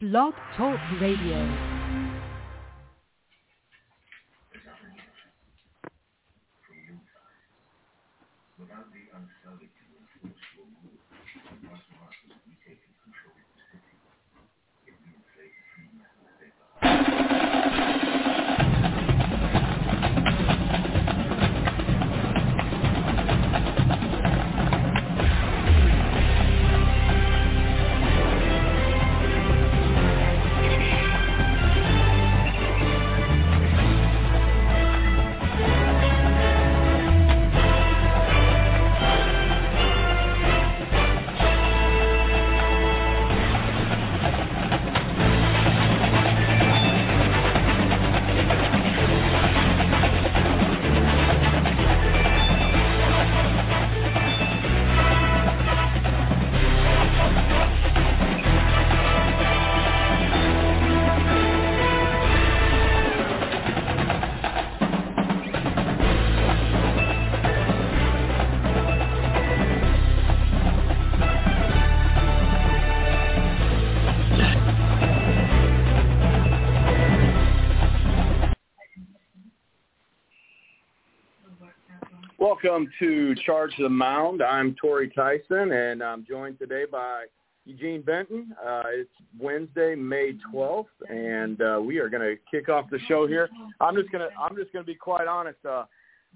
Blog Talk Radio. Welcome to Charge the Mound. I'm Torre Tyson, and I'm joined today by Eugene Benton. Uh, it's Wednesday, May 12th, and uh, we are going to kick off the show here. I'm just going to I'm just going to be quite honest. Uh,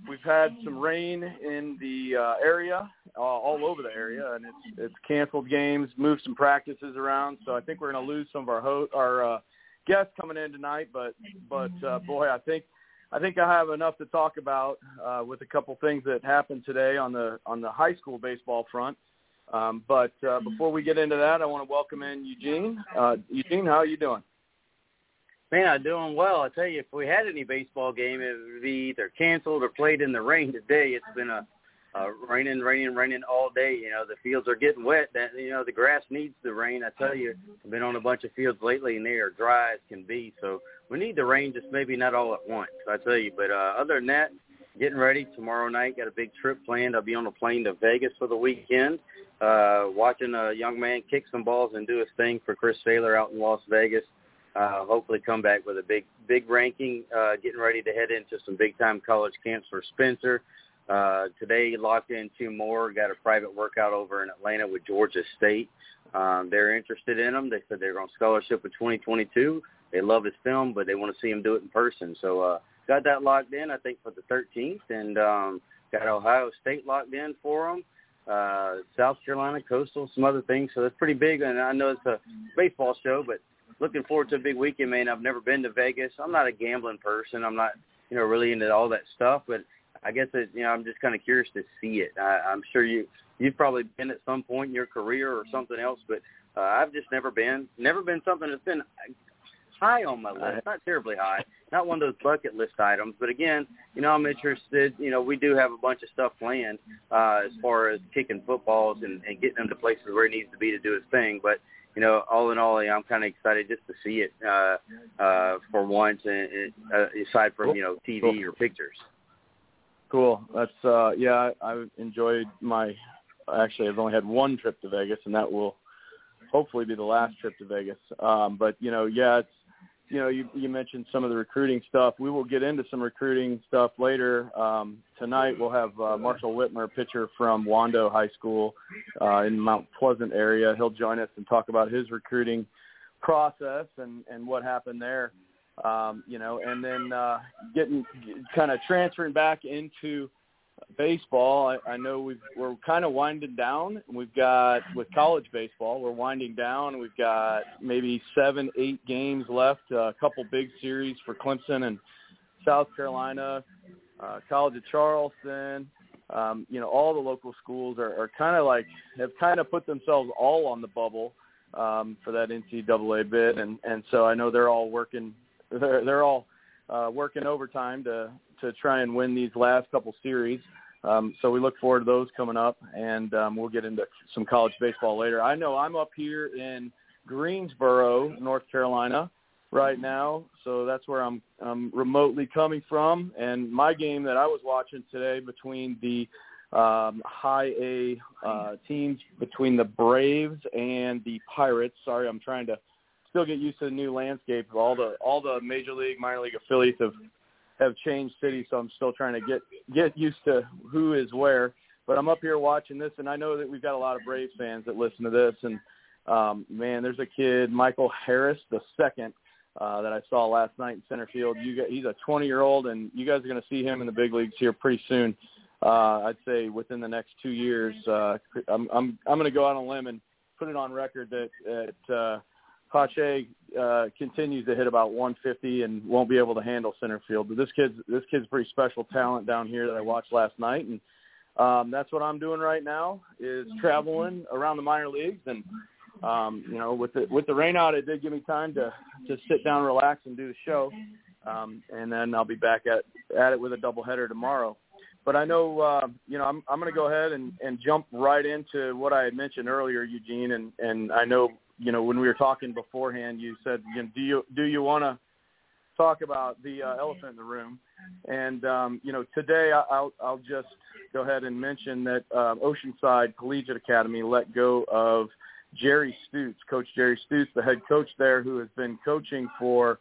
we've had some rain in the uh, area, uh, all over the area, and it's it's canceled games, moved some practices around. So I think we're going to lose some of our ho- our uh, guests coming in tonight. But but boy, I think I think I have enough to talk about uh, with a couple things that happened today on the on the high school baseball front. Um, but uh, before we get into that, I want to welcome in Eugene. Uh, Eugene, how are you doing? Man, I'm doing well. I tell you, if we had any baseball game, it would be either canceled or played in the rain today. It's been a uh, raining, raining, raining all day. You know, the fields are getting wet. That you know, the grass needs the rain. I tell you, I've been on a bunch of fields lately, and they are dry as can be. So we need the rain, just maybe not all at once. I tell you, but uh, other than that, getting ready tomorrow night. Got a big trip planned. I'll be on a plane to Vegas for the weekend, uh, watching a young man kick some balls and do his thing for Chris Taylor out in Las Vegas. Uh, hopefully come back with a big, big ranking. Uh, getting ready to head into some big time college camps for Spencer. Uh, today locked in two more. Got a private workout over in Atlanta with Georgia State. Um, they're interested in him. They said they're on scholarship in 2022. They love his film, but they want to see him do it in person. So uh, got that locked in, I think, for the 13th, and um, got Ohio State locked in for him. Uh, South Carolina, Coastal, some other things. So that's pretty big. And I know it's a baseball show, but looking forward to a big weekend, man. I've never been to Vegas. I'm not a gambling person. I'm not, you know, really into all that stuff, but I guess it, you know, I'm just kind of curious to see it. I, I'm sure you you've probably been at some point in your career or something else, but uh, I've just never been. Never been something that's been high on my list. Not terribly high. Not one of those bucket list items. But again, you know, I'm interested. You know, we do have a bunch of stuff planned uh, as far as kicking footballs and, and getting him to places where he needs to be to do his thing. But you know, all in all, I'm kind of excited just to see it uh, uh, for once, and, and uh, aside from you know TV or pictures. Cool. That's uh, yeah. I, I enjoyed my. Actually, I've only had one trip to Vegas, and that will hopefully be the last trip to Vegas. Um, but you know, yeah, it's you know, you, you mentioned some of the recruiting stuff. We will get into some recruiting stuff later. Um, tonight we'll have uh, Marshall Whitmer, pitcher from Wando High School uh, in Mount Pleasant area. He'll join us and talk about his recruiting process and, and what happened there. Um, you know, and then uh, getting kind of transferring back into baseball. I, I know we've, we're kind of winding down. We've got with college baseball, we're winding down. We've got maybe seven, eight games left. Uh, a couple big series for Clemson and South Carolina, uh, College of Charleston. Um, you know, all the local schools are, are kind of like have kind of put themselves all on the bubble um, for that NCAA bid, and and so I know they're all working. They're they're all uh, working overtime to to try and win these last couple series. Um, so we look forward to those coming up, and um, we'll get into some college baseball later. I know I'm up here in Greensboro, North Carolina, right now, so that's where I'm, I'm remotely coming from. And my game that I was watching today between the um, high A uh, teams, between the Braves and the Pirates. Sorry, I'm trying to still get used to the new landscape. All the all the major league, minor league affiliates have have changed cities, so I'm still trying to get get used to who is where. But I'm up here watching this, and I know that we've got a lot of Braves fans that listen to this. And um, man, there's a kid, Michael Harris, the second, uh, that I saw last night in center field. You got, he's a 20 year old, and you guys are going to see him in the big leagues here pretty soon. Uh, I'd say within the next two years. Uh, I'm I'm I'm going to go out on a limb and put it on record that that uh, Pache uh, continues to hit about 150 and won't be able to handle center field. But this kid's this kid's pretty special talent down here that I watched last night, and um, that's what I'm doing right now is traveling around the minor leagues. And um, you know with the with the rain out it did give me time to to sit down relax and do the show. Um, and then I'll be back at at it with a doubleheader tomorrow. But I know uh, you know I'm I'm going to go ahead and and jump right into what I had mentioned earlier Eugene and and I know you know when we were talking beforehand you said you know, do you do you want to talk about the uh, elephant in the room and um, you know, today I'll I'll just go ahead and mention that um, Oceanside Collegiate Academy let go of Jerry Stutz, Coach Jerry Stutz, the head coach there, who has been coaching for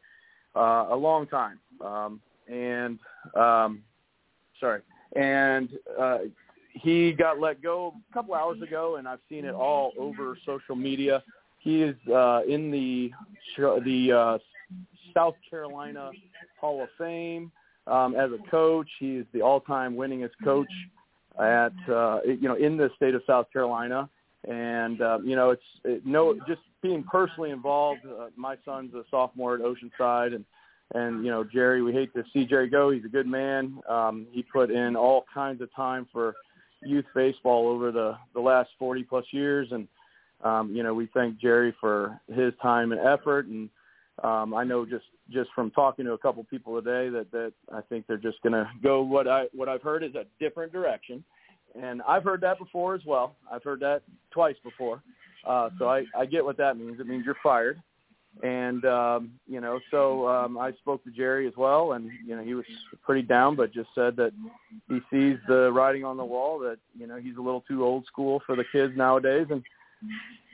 uh, a long time. Um, and um, sorry, and uh, he got let go a couple hours ago, and I've seen it all over social media. He is uh, in the the uh, South Carolina Hall of Fame um, as a coach. He's the all-time winningest coach at uh, you know in the state of South Carolina, and uh, you know it's it, no just being personally involved. Uh, my son's a sophomore at Oceanside, and and you know Jerry, we hate to see Jerry go. He's a good man. Um, he put in all kinds of time for youth baseball over the the last 40 plus years, and um, you know we thank Jerry for his time and effort and um, I know just just from talking to a couple people today that that I think they're just going to go what I what I've heard is a different direction, and I've heard that before as well. I've heard that twice before, uh, so I I get what that means. It means you're fired, and um, you know so um, I spoke to Jerry as well, and you know he was pretty down, but just said that he sees the writing on the wall that you know he's a little too old school for the kids nowadays, and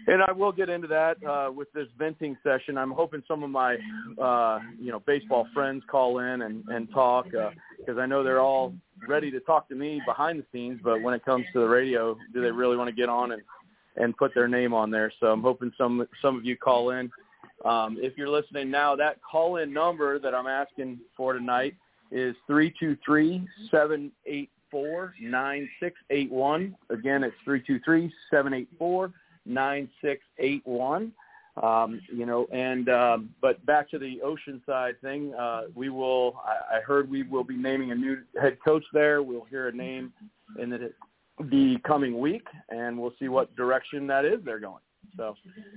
and I will get into that uh, with this venting session. I'm hoping some of my, uh, you know, baseball friends call in and, and talk because uh, I know they're all ready to talk to me behind the scenes. But when it comes to the radio, do they really want to get on and and put their name on there? So I'm hoping some some of you call in. Um, if you're listening now, that call in number that I'm asking for tonight is three two three seven eight four nine six eight one. Again, it's three two three seven eight four 9681. Um, you know, and um, but back to the Oceanside thing, uh, we will. I, I heard we will be naming a new head coach there. We'll hear a name in the, the coming week, and we'll see what direction that is they're going. So,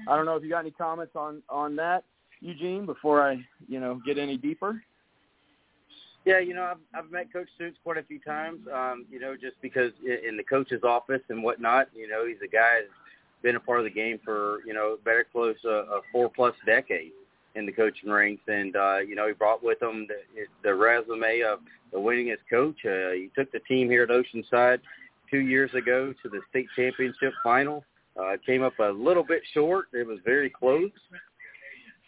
I don't know if you got any comments on on that, Eugene, before I you know get any deeper. Yeah, you know, I've, I've met Coach Stutz quite a few times. Um, you know, just because in the coach's office and whatnot, you know, he's a guy been a part of the game for you know better close a, a four plus decades in the coaching ranks, and uh, you know he brought with him the, the resume of the winningest coach. Uh, he took the team here at Oceanside two years ago to the state championship final. Uh, came up a little bit short. It was very close.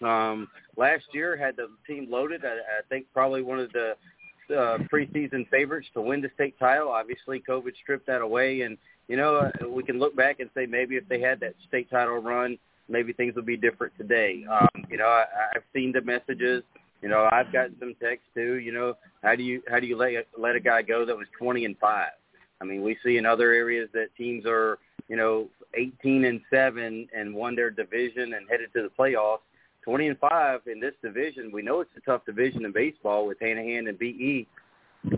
Um, last year had the team loaded. I, I think probably one of the uh, preseason favorites to win the state title. Obviously, COVID stripped that away, and you know, uh, we can look back and say maybe if they had that state title run, maybe things would be different today. Um, you know, I, I've seen the messages. You know, I've gotten some texts too. You know, how do you how do you let let a guy go that was 20 and five? I mean, we see in other areas that teams are you know 18 and seven and won their division and headed to the playoffs. 20 and five in this division. We know it's a tough division in baseball with Hanahan and BE.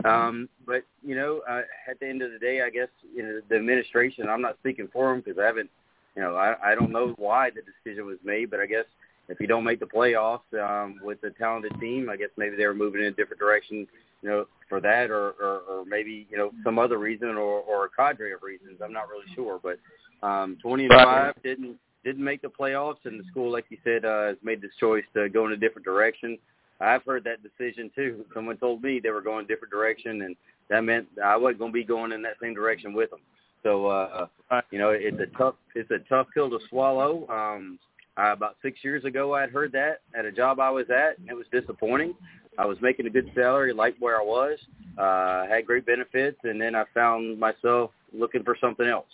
Um, but you know, uh, at the end of the day, I guess you know the administration. I'm not speaking for them because I haven't, you know, I, I don't know why the decision was made. But I guess if you don't make the playoffs um, with a talented team, I guess maybe they were moving in a different direction, you know, for that, or, or, or maybe you know some other reason, or, or a cadre of reasons. I'm not really sure, but um, 20 and five didn't didn't make the playoffs, and the school, like you said, uh, has made this choice to go in a different direction. I've heard that decision too. Someone told me they were going a different direction, and that meant I wasn't going to be going in that same direction with them. So, uh, you know, it's a tough it's a tough pill to swallow. Um, Uh, about six years ago, I had heard that at a job I was at, and it was disappointing. I was making a good salary, liked where I was, uh, had great benefits, and then I found myself looking for something else.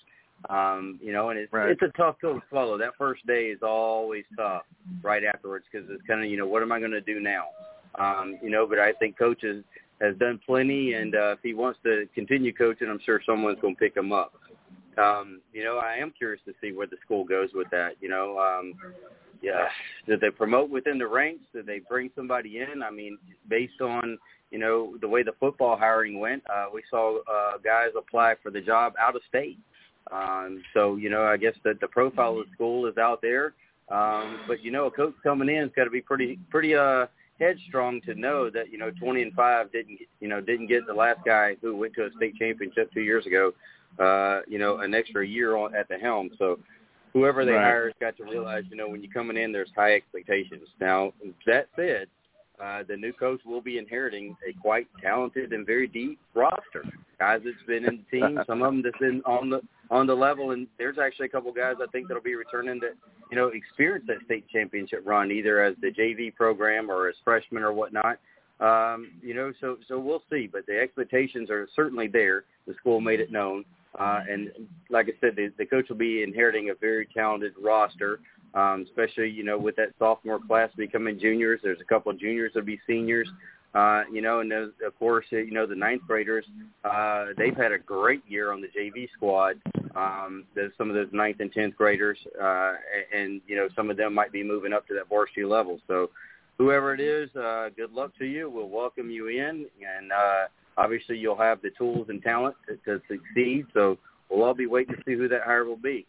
Um, you know, and it's right. it's a tough pill to swallow. That first day is always tough right afterwards because it's kind of you know what am I going to do now? Um, you know, but I think coaches has done plenty, and uh, if he wants to continue coaching, I'm sure someone's going to pick him up. Um, you know, I am curious to see where the school goes with that. You know, um, yeah, did they promote within the ranks? Did they bring somebody in? I mean, based on you know the way the football hiring went, uh, we saw uh, guys apply for the job out of state. Um, so you know, I guess that the profile of the school is out there. Um, but you know, a coach coming in has got to be pretty pretty uh headstrong to know that you know 20 and five didn't you know didn't get the last guy who went to a state championship two years ago uh you know an extra year on at the helm so whoever they right. hire has got to realize you know when you're coming in there's high expectations now that said uh the new coach will be inheriting a quite talented and very deep roster guys that's been in the team some of them that's been on the on the level and there's actually a couple guys I think that'll be returning to you know, experience that state championship run either as the JV program or as freshmen or whatnot. Um, you know, so so we'll see. But the expectations are certainly there. The school made it known, uh, and like I said, the, the coach will be inheriting a very talented roster. Um, especially you know with that sophomore class becoming juniors. There's a couple of juniors that'll be seniors. Uh, you know, and those, of course, you know the ninth graders. Uh, they've had a great year on the JV squad. Um, there's some of those ninth and tenth graders, uh, and you know some of them might be moving up to that varsity level. So, whoever it is, uh, good luck to you. We'll welcome you in, and uh, obviously you'll have the tools and talent to, to succeed. So, we'll all be waiting to see who that hire will be.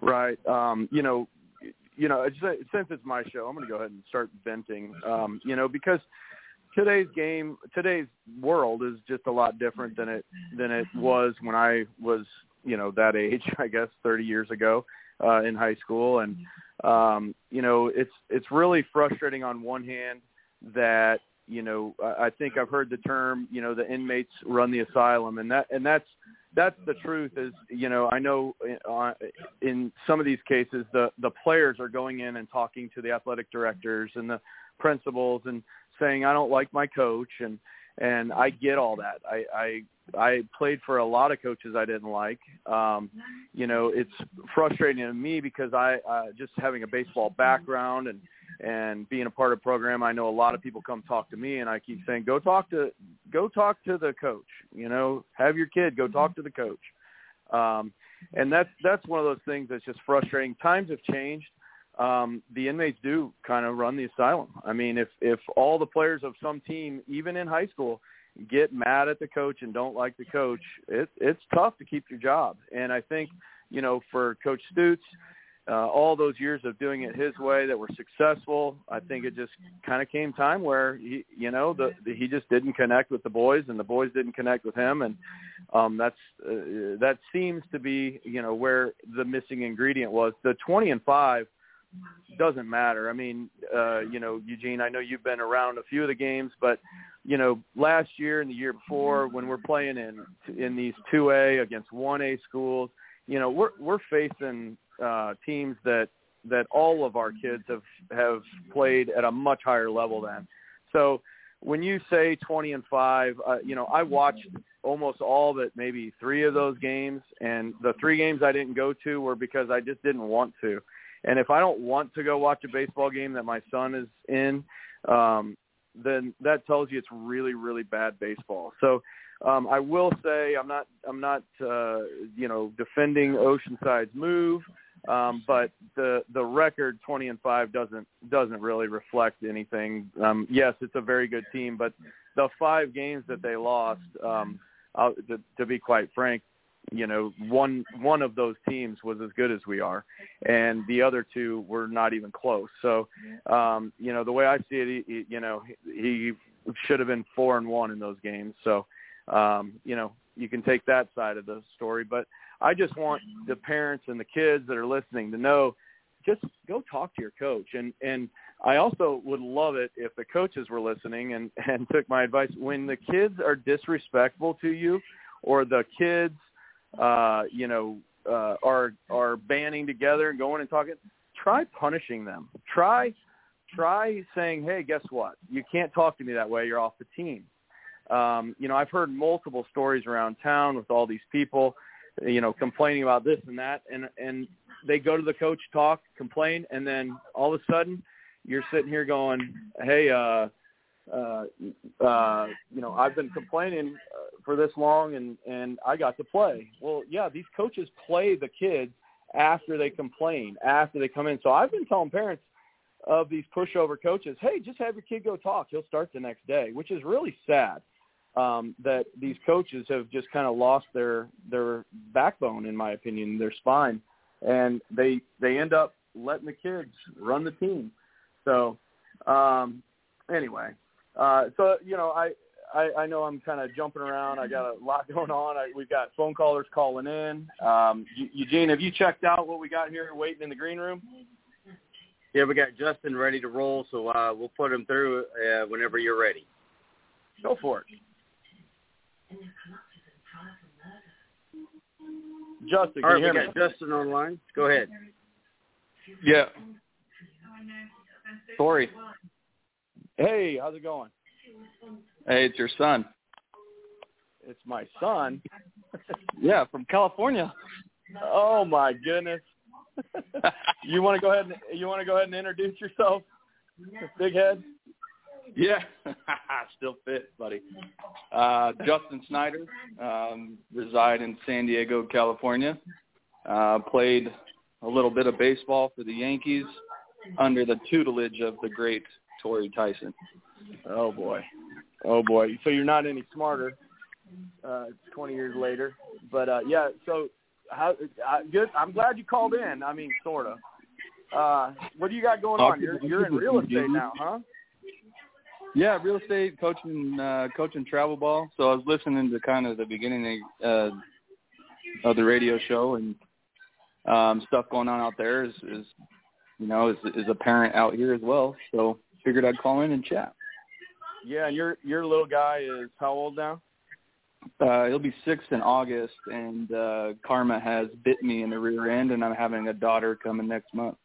Right. Um, you know, you know, since it's my show, I'm going to go ahead and start venting. Um, you know, because today's game, today's world is just a lot different than it than it was when I was, you know, that age. I guess 30 years ago uh, in high school, and um, you know, it's it's really frustrating on one hand that you know I think I've heard the term, you know, the inmates run the asylum, and that and that's that's the truth is you know i know uh, in some of these cases the the players are going in and talking to the athletic directors and the principals and saying i don't like my coach and and i get all that. I i i played for a lot of coaches i didn't like. Um you know it's frustrating to me because i uh, just having a baseball background and and being a part of program, I know a lot of people come talk to me, and I keep saying, "Go talk to, go talk to the coach. You know, have your kid go talk to the coach." Um, and that's that's one of those things that's just frustrating. Times have changed. Um, the inmates do kind of run the asylum. I mean, if if all the players of some team, even in high school, get mad at the coach and don't like the coach, it, it's tough to keep your job. And I think, you know, for Coach Stutz, uh, all those years of doing it his way that were successful, I think it just kind of came time where he, you know, the, the he just didn't connect with the boys, and the boys didn't connect with him, and um, that's uh, that seems to be, you know, where the missing ingredient was. The twenty and five doesn't matter. I mean, uh, you know, Eugene, I know you've been around a few of the games, but you know, last year and the year before, when we're playing in in these two A against one A schools, you know, we're we're facing uh, teams that that all of our kids have have played at a much higher level than. So when you say 20 and 5, uh, you know, I watched almost all but maybe 3 of those games and the 3 games I didn't go to were because I just didn't want to. And if I don't want to go watch a baseball game that my son is in, um then that tells you it's really really bad baseball. So um, I will say I'm not I'm not uh, you know defending Oceanside's move, um, but the the record 20 and five doesn't doesn't really reflect anything. Um, yes, it's a very good team, but the five games that they lost, um, I'll, to, to be quite frank, you know one one of those teams was as good as we are and the other two were not even close so um you know the way i see it he, you know he should have been four and one in those games so um, you know, you can take that side of the story. But I just want the parents and the kids that are listening to know just go talk to your coach. And and I also would love it if the coaches were listening and and took my advice. When the kids are disrespectful to you, or the kids, uh, you know, uh, are are banding together and going and talking, try punishing them. Try try saying, "Hey, guess what? You can't talk to me that way. You're off the team." Um, you know, I've heard multiple stories around town with all these people, you know, complaining about this and that, and and they go to the coach, talk, complain, and then all of a sudden, you're sitting here going, "Hey, uh, uh, uh, you know, I've been complaining uh, for this long, and and I got to play." Well, yeah, these coaches play the kids after they complain, after they come in. So I've been telling parents of these pushover coaches, hey, just have your kid go talk. He'll start the next day, which is really sad um, that these coaches have just kind of lost their their backbone, in my opinion, their spine, and they they end up letting the kids run the team. So um, anyway, uh, so you know I. I, I know I'm kind of jumping around. I got a lot going on. I, we've got phone callers calling in. Um, Eugene, have you checked out what we got here waiting in the green room? Yeah, we got Justin ready to roll, so uh, we'll put him through uh, whenever you're ready. Go for it. Justin, All right, we got Justin online. Go ahead. Yeah. Sorry. Hey, how's it going? Hey, it's your son. It's my son. yeah, from California. Oh my goodness. you want to go ahead and you want to go ahead and introduce yourself, Big Head? Yeah, still fit, buddy. Uh, Justin Snyder, um, reside in San Diego, California. Uh, played a little bit of baseball for the Yankees under the tutelage of the great Torre Tyson. Oh boy, oh boy. So you're not any smarter. Uh, 20 years later, but uh, yeah. So how uh, good? I'm glad you called in. I mean, sort of. Uh, what do you got going on? You're you're in real estate now, huh? Yeah, real estate coaching, uh, coaching travel ball. So I was listening to kind of the beginning uh, of the radio show and um, stuff going on out there is, is you know, is, is a parent out here as well. So figured I'd call in and chat. Yeah, and your your little guy is how old now? Uh, he'll be six in August, and uh, karma has bit me in the rear end, and I'm having a daughter coming next month.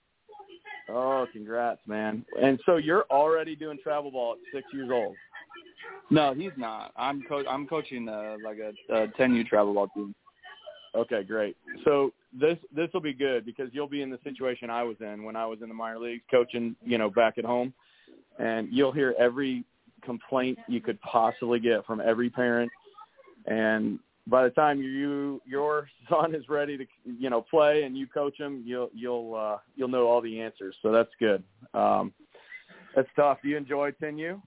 Oh, congrats, man! And so you're already doing travel ball at six years old. No, he's not. I'm co- I'm coaching uh, like a, a 10U travel ball team. Okay, great. So this this will be good because you'll be in the situation I was in when I was in the minor leagues coaching, you know, back at home, and you'll hear every complaint you could possibly get from every parent and by the time you your son is ready to you know play and you coach him you'll you'll uh you'll know all the answers. So that's good. Um that's tough. Do you enjoy 10u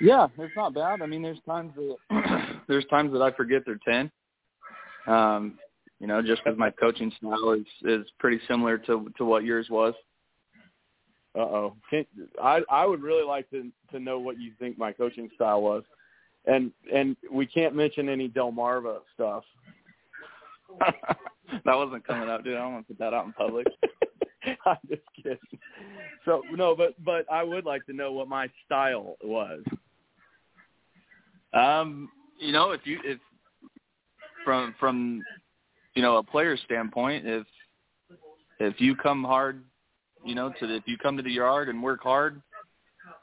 yeah it's not bad. I mean there's times that there's times that i forget they're 10 um you know just because my coaching style is is pretty similar to to what yours was. Uh oh i i would really like to to know what you think my coaching style was and and we can't mention any Delmarva stuff. that wasn't coming up, dude. I don't want to put that out in public. I'm just kidding. So no, but but I would like to know what my style was. Um, you know, if you if from from you know a player standpoint, if if you come hard, you know, to the, if you come to the yard and work hard,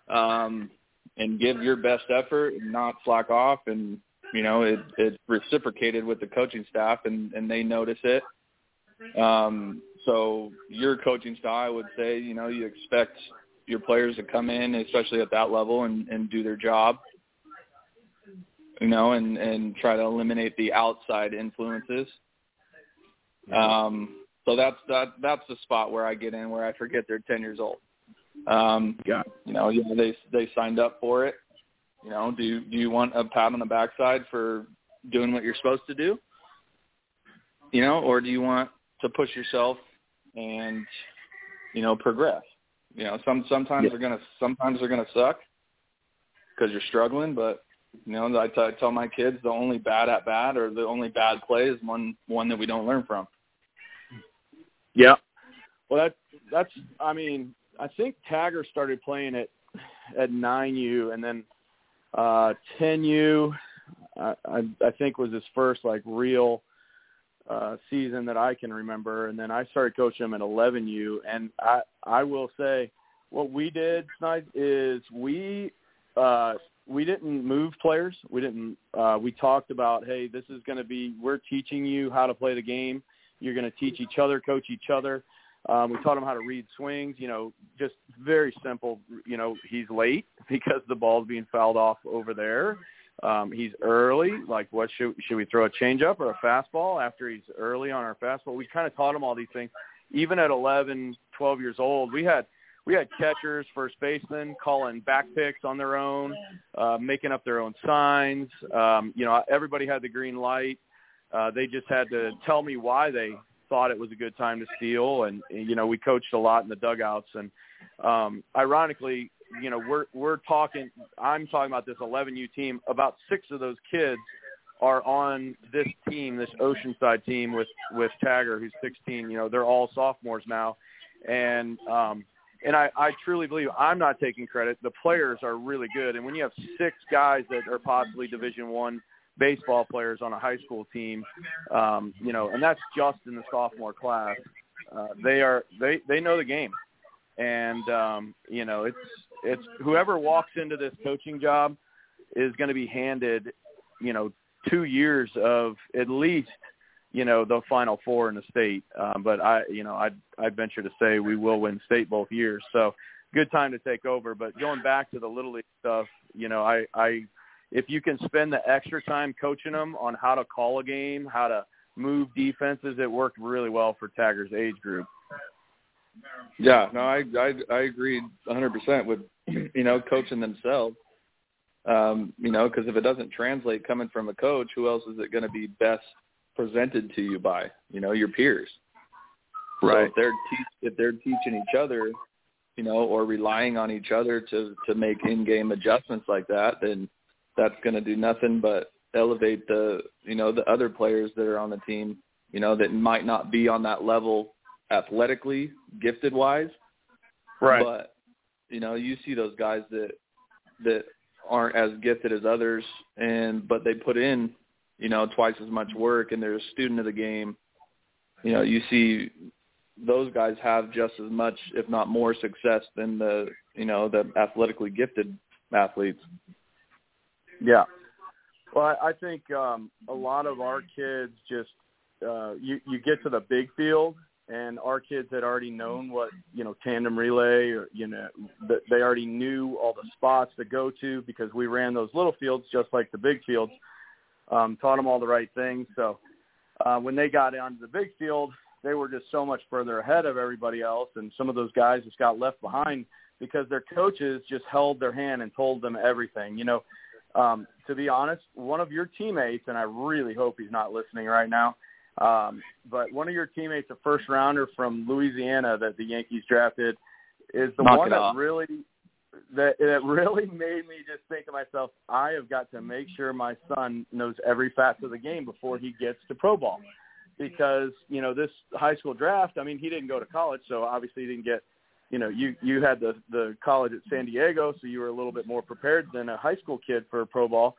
um, and give your best effort and not slack off. And you know it it's reciprocated with the coaching staff and and they notice it. Um so your coaching style i would say you know you expect your players to come in especially at that level and and do their job you know and and try to eliminate the outside influences. Um so that's that that's the spot where i get in where i forget they're 10 years old um, yeah. You know, know, they they signed up for it. You know, do do you want a pat on the backside for doing what you're supposed to do? You know, or do you want to push yourself and you know progress? You know, some sometimes yeah. they're gonna sometimes they're gonna suck because you're struggling, but you know, I, t- I tell my kids the only bad at bat or the only bad play is one one that we don't learn from. Yeah. Well, that that's I mean, I think Tagger started playing it at 9U, and then uh, 10U. I, I, I think was his first like real uh, season that I can remember, and then I started coaching him at 11U. And I I will say, what we did tonight is we uh, we didn't move players. We didn't. Uh, we talked about, hey, this is going to be. We're teaching you how to play the game. You're going to teach each other, coach each other. Um, we taught him how to read swings. You know, just very simple. You know, he's late because the ball's being fouled off over there. Um, he's early. Like, what should should we throw a changeup or a fastball after he's early on our fastball? We kind of taught him all these things. Even at 11, 12 years old, we had we had catchers, first basemen calling back picks on their own, uh, making up their own signs. Um, you know, everybody had the green light. Uh, they just had to tell me why they thought it was a good time to steal, and you know, we coached a lot in the dugouts. And um, ironically, you know, we're we're talking. I'm talking about this 11U team. About six of those kids are on this team, this Oceanside team with with Tagger, who's 16. You know, they're all sophomores now, and um, and I, I truly believe I'm not taking credit. The players are really good, and when you have six guys that are possibly Division One baseball players on a high school team, um, you know, and that's just in the sophomore class. Uh, they are they they know the game, and um, you know it's it's whoever walks into this coaching job is going to be handed, you know, two years of at least you know the final four in the state. Um, but I, you know, I I venture to say we will win state both years. So good time to take over. But going back to the little league stuff, you know, I I if you can spend the extra time coaching them on how to call a game, how to move defenses, it worked really well for Tagger's age group. Yeah, no, I I, I agree 100% with you know coaching themselves. Um, you know, because if it doesn't translate coming from a coach, who else is it going to be best presented to you by? You know, your peers. Right. So if they're te- if they're teaching each other, you know, or relying on each other to to make in-game adjustments like that, then that's going to do nothing but elevate the you know the other players that are on the team you know that might not be on that level athletically gifted wise right. But you know you see those guys that that aren't as gifted as others and but they put in you know twice as much work and they're a student of the game. You know you see those guys have just as much if not more success than the you know the athletically gifted athletes yeah. Well, I, think um, a lot of our kids just uh, you you get to the big field, and our kids had already known what you know tandem relay or you know they already knew all the spots to go to because we ran those little fields just like the big fields. Um, taught them all the right things. So uh, when they got onto the big field, they were just so much further ahead of everybody else, and some of those guys just got left behind because their coaches just held their hand and told them everything. You know, um, to be honest, one of your teammates, and I really hope he's not listening right now, um, but one of your teammates, a first rounder from Louisiana that the Yankees drafted, is the Knock one that off. really that that really made me just think to myself, I have got to make sure my son knows every facet of the game before he gets to pro ball. Because, you know, this high school draft, I mean, he didn't go to college, so obviously he didn't get you know, you you had the the college at San Diego, so you were a little bit more prepared than a high school kid for pro ball.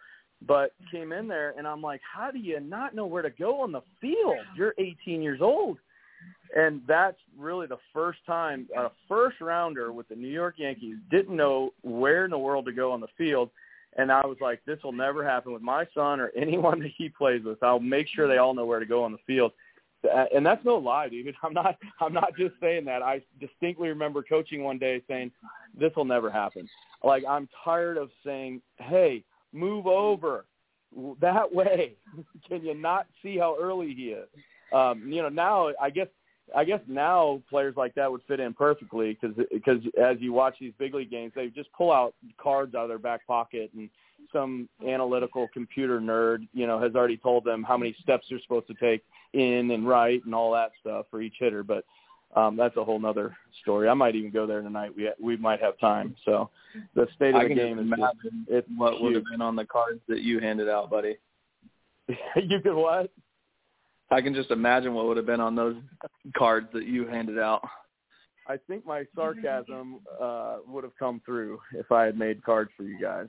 But came in there, and I'm like, how do you not know where to go on the field? You're 18 years old, and that's really the first time a first rounder with the New York Yankees didn't know where in the world to go on the field. And I was like, this will never happen with my son or anyone that he plays with. I'll make sure they all know where to go on the field and that's no lie, dude. I'm not I'm not just saying that. I distinctly remember coaching one day saying, "This will never happen." Like I'm tired of saying, "Hey, move over that way." Can you not see how early he is? Um, you know, now I guess I guess now players like that would fit in perfectly because because as you watch these big league games, they just pull out cards out of their back pocket and some analytical computer nerd, you know, has already told them how many steps they're supposed to take in and right and all that stuff for each hitter. But um, that's a whole nother story. I might even go there tonight. We we might have time. So the state of I the game is imagine just, it's what would have been on the cards that you handed out, buddy. you could what? I can just imagine what would have been on those cards that you handed out. I think my sarcasm uh, would have come through if I had made cards for you guys.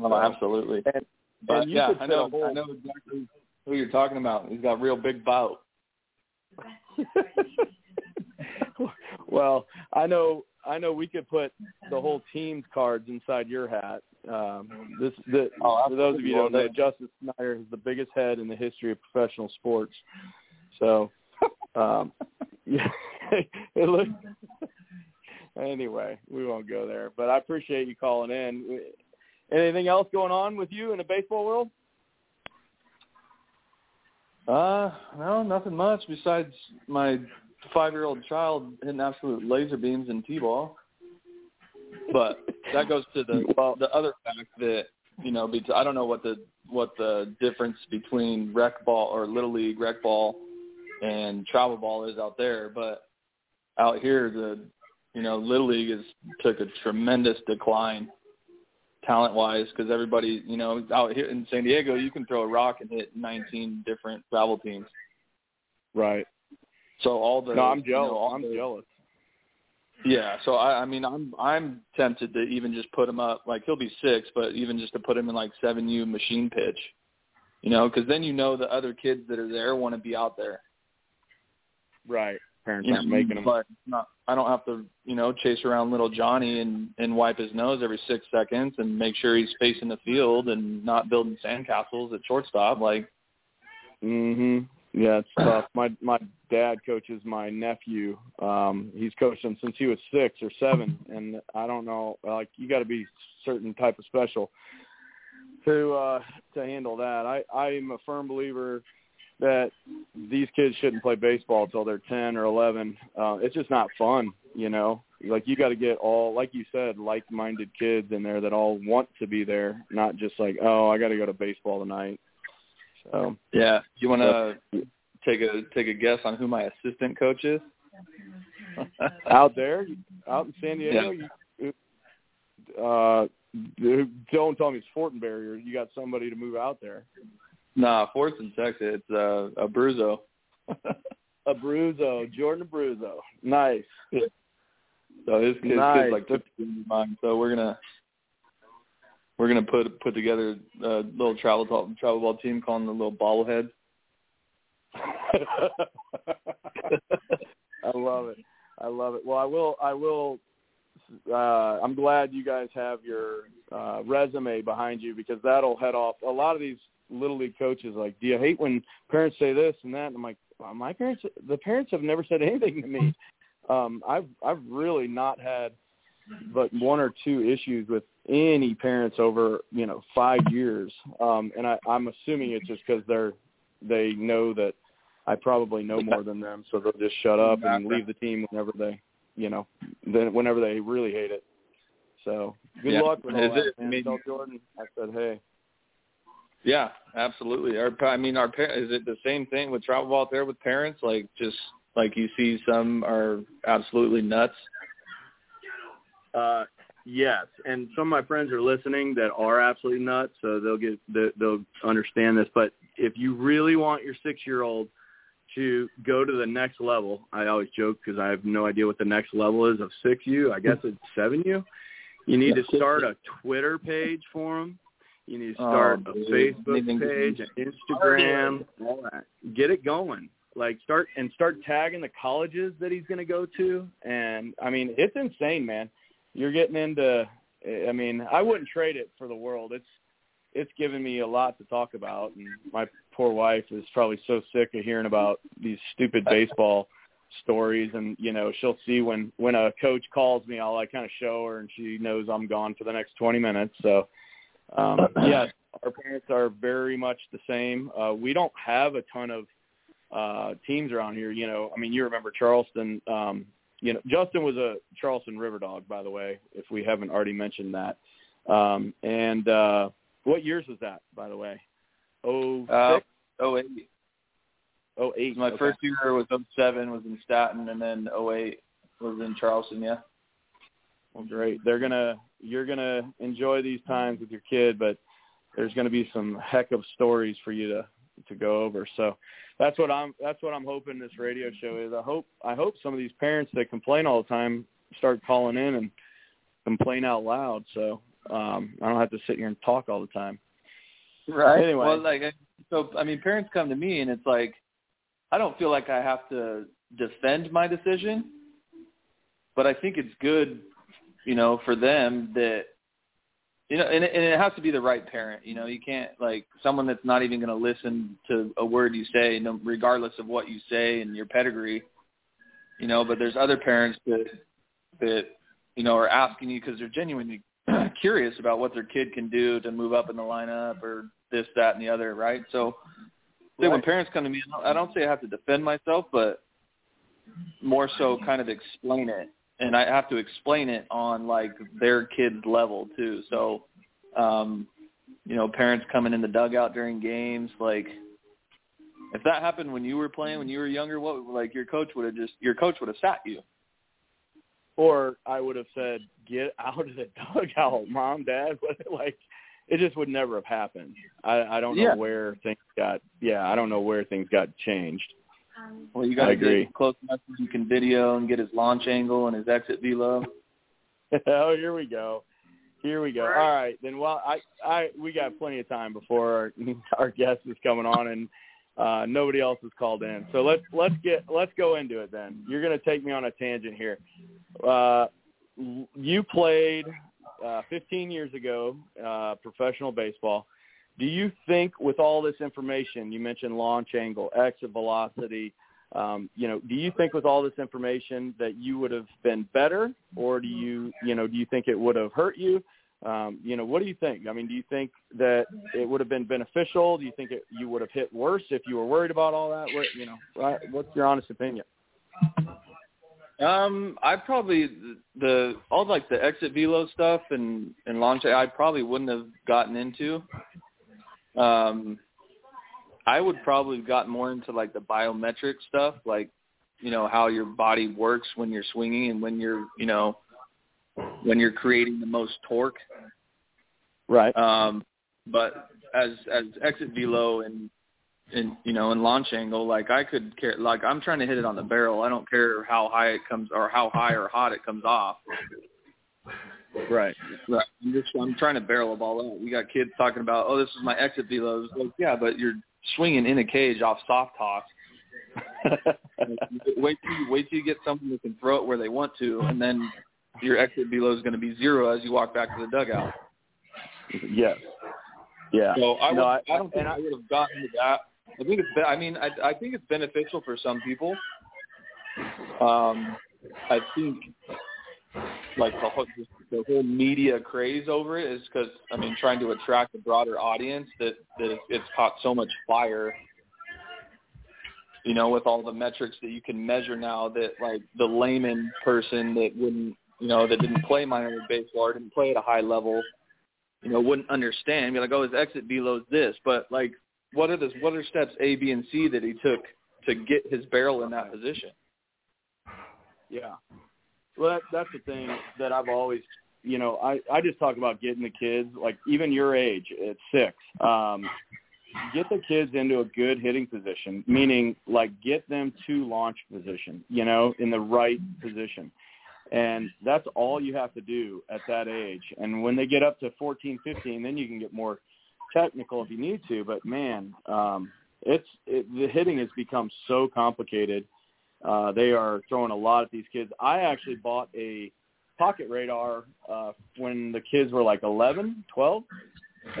Oh, absolutely. And, But and yeah, I know, I know exactly, who you're talking about. He's got real big bout. well, I know I know we could put the whole team's cards inside your hat. Um, this, the, oh, for those of you who don't know, Justin Snyder is the biggest head in the history of professional sports. So, um, yeah, it looks. anyway, we won't go there. But I appreciate you calling in. Anything else going on with you in the baseball world? Uh, no, nothing much besides my five-year-old child hitting absolute laser beams in t-ball. But that goes to the well, the other fact that you know, I don't know what the what the difference between rec ball or little league rec ball and travel ball is out there, but out here the you know little league has took a tremendous decline talent wise because everybody you know out here in San Diego you can throw a rock and hit 19 different travel teams. Right. So all the no, I'm jealous. You know, I'm the, jealous. Yeah, so I, I mean, I'm I'm tempted to even just put him up. Like he'll be six, but even just to put him in like seven U machine pitch, you know, because then you know the other kids that are there want to be out there. Right. Parents aren't know, making them. But not, I don't have to, you know, chase around little Johnny and and wipe his nose every six seconds and make sure he's facing the field and not building sandcastles at shortstop. Like. Mhm. Yeah, it's tough. My my dad coaches my nephew. Um, he's coached him since he was six or seven, and I don't know. Like you got to be certain type of special to uh, to handle that. I I'm a firm believer that these kids shouldn't play baseball until they're 10 or 11. Uh, it's just not fun, you know. Like you got to get all, like you said, like-minded kids in there that all want to be there, not just like, oh, I got to go to baseball tonight. So yeah, you want to take a take a guess on who my assistant coach is? out there, out in San Diego. Yeah. You, uh, don't tell me it's Fortenberry or you got somebody to move out there. Nah, Force and Texas. It's uh, Abruzzo. Abruzzo, Jordan Abruzzo. Nice. Yeah. So his kid, nice. kid's like 15 mine. So we're gonna we're gonna put put together a little travel ball, travel ball team calling the little bobblehead. I love it. I love it. Well, I will. I will. Uh, I'm glad you guys have your uh, resume behind you because that'll head off a lot of these little league coaches. Like, do you hate when parents say this and that? And I'm like, well, my parents. The parents have never said anything to me. Um, I've I've really not had but one or two issues with any parents over you know five years um and i i'm assuming it's just because they're they know that i probably know more than them so they'll just shut up and leave the team whenever they you know then whenever they really hate it so good yeah. luck with all Is that it, man. I mean, tell jordan i said hey yeah absolutely our i mean our is it the same thing with travel ball there with parents like just like you see some are absolutely nuts uh, yes, and some of my friends are listening that are absolutely nuts, so they'll get they'll understand this. But if you really want your six-year-old to go to the next level, I always joke because I have no idea what the next level is of six U. I guess it's seven U. You need to start a Twitter page for them. You need to start oh, a Facebook page, an Instagram, all that. Get it going. Like start and start tagging the colleges that he's going to go to. And i mean it's insane man. You're getting into I mean, I wouldn't trade it for the world. It's it's given me a lot to talk about. And my poor wife is probably so sick of hearing about these stupid baseball stories. And you know, she'll see when when a coach calls me, I'll like kind of show her and she knows I'm gone for the next 20 minutes. So um yes, our parents are very much the same. Uh we don't have a ton of uh teams around here, you know. I mean, you remember Charleston um you know, Justin was a Charleston River Dog, by the way, if we haven't already mentioned that. Um, and uh, what years was that, by the way? Oh uh, oh eight. Oh eight. My okay. first year was oh seven was in Staten, and then oh eight was in Charleston. Yeah. Well, great. They're gonna you're gonna enjoy these times with your kid, but there's gonna be some heck of stories for you to to go over. So that's what I'm that's what I'm hoping this radio show is. I hope I hope some of these parents that complain all the time start calling in and complain out loud so um I don't have to sit here and talk all the time. Right. Anyway. Well, like so I mean, parents come to me and it's like, I don't feel like I have to defend my decision, but I think it's good, you know, for them that you know, and, and it has to be the right parent. You know, you can't like someone that's not even going to listen to a word you say, no, regardless of what you say and your pedigree. You know, but there's other parents that that you know are asking you because they're genuinely curious about what their kid can do to move up in the lineup or this, that, and the other, right? So, right. when parents come to me, I don't say I have to defend myself, but more so kind of explain it and I have to explain it on like their kid's level too. So, um, you know, parents coming in the dugout during games, like if that happened when you were playing when you were younger, what like your coach would have just your coach would have sat you. Or I would have said, "Get out of the dugout, mom, dad." But like it just would never have happened. I, I don't know yeah. where things got. Yeah, I don't know where things got changed. Well, you got to get close enough so you can video and get his launch angle and his exit velo. oh, here we go. Here we go. All right, All right then. Well, I, I, we got plenty of time before our, our guest is coming on, and uh, nobody else has called in. So let's let's get let's go into it then. You're going to take me on a tangent here. Uh, you played uh, 15 years ago uh, professional baseball. Do you think with all this information, you mentioned launch angle, exit velocity, um, you know, do you think with all this information that you would have been better, or do you, you know, do you think it would have hurt you? Um, you know, what do you think? I mean, do you think that it would have been beneficial? Do you think it, you would have hit worse if you were worried about all that? What, you know, right? what's your honest opinion? Um, I probably the all like the exit velo stuff and and launch I probably wouldn't have gotten into. Um, I would probably have gotten more into like the biometric stuff, like you know how your body works when you're swinging and when you're you know when you're creating the most torque. Right. Um, but as as exit velo and and you know and launch angle, like I could care like I'm trying to hit it on the barrel. I don't care how high it comes or how high or hot it comes off. Right. Right. I'm just I'm trying to barrel a ball out. We got kids talking about, oh, this is my exit velos. Like, yeah, but you're swinging in a cage off soft toss. wait till you wait till you get something that can throw it where they want to, and then your exit velo is going to be zero as you walk back to the dugout. Yes. Yeah. So I, no, would, I, I don't think I, I would have gotten to that. I think it's. I mean, I, I think it's beneficial for some people. Um, I think like the whole the whole media craze over it is because I mean trying to attract a broader audience that that it's caught so much fire. You know, with all the metrics that you can measure now, that like the layman person that wouldn't, you know, that didn't play minor league baseball or didn't play at a high level, you know, wouldn't understand. Be like, oh, his exit is this, but like, what are the what are steps A, B, and C that he took to get his barrel in that position? Yeah, well, that, that's the thing that I've always, you know, I I just talk about getting the kids, like even your age at six, um, get the kids into a good hitting position, meaning like get them to launch position, you know, in the right position. And that's all you have to do at that age. And when they get up to 14, 15, then you can get more technical if you need to. But man, um, it's it, the hitting has become so complicated uh, they are throwing a lot at these kids. I actually bought a pocket radar uh, when the kids were like 11, 12,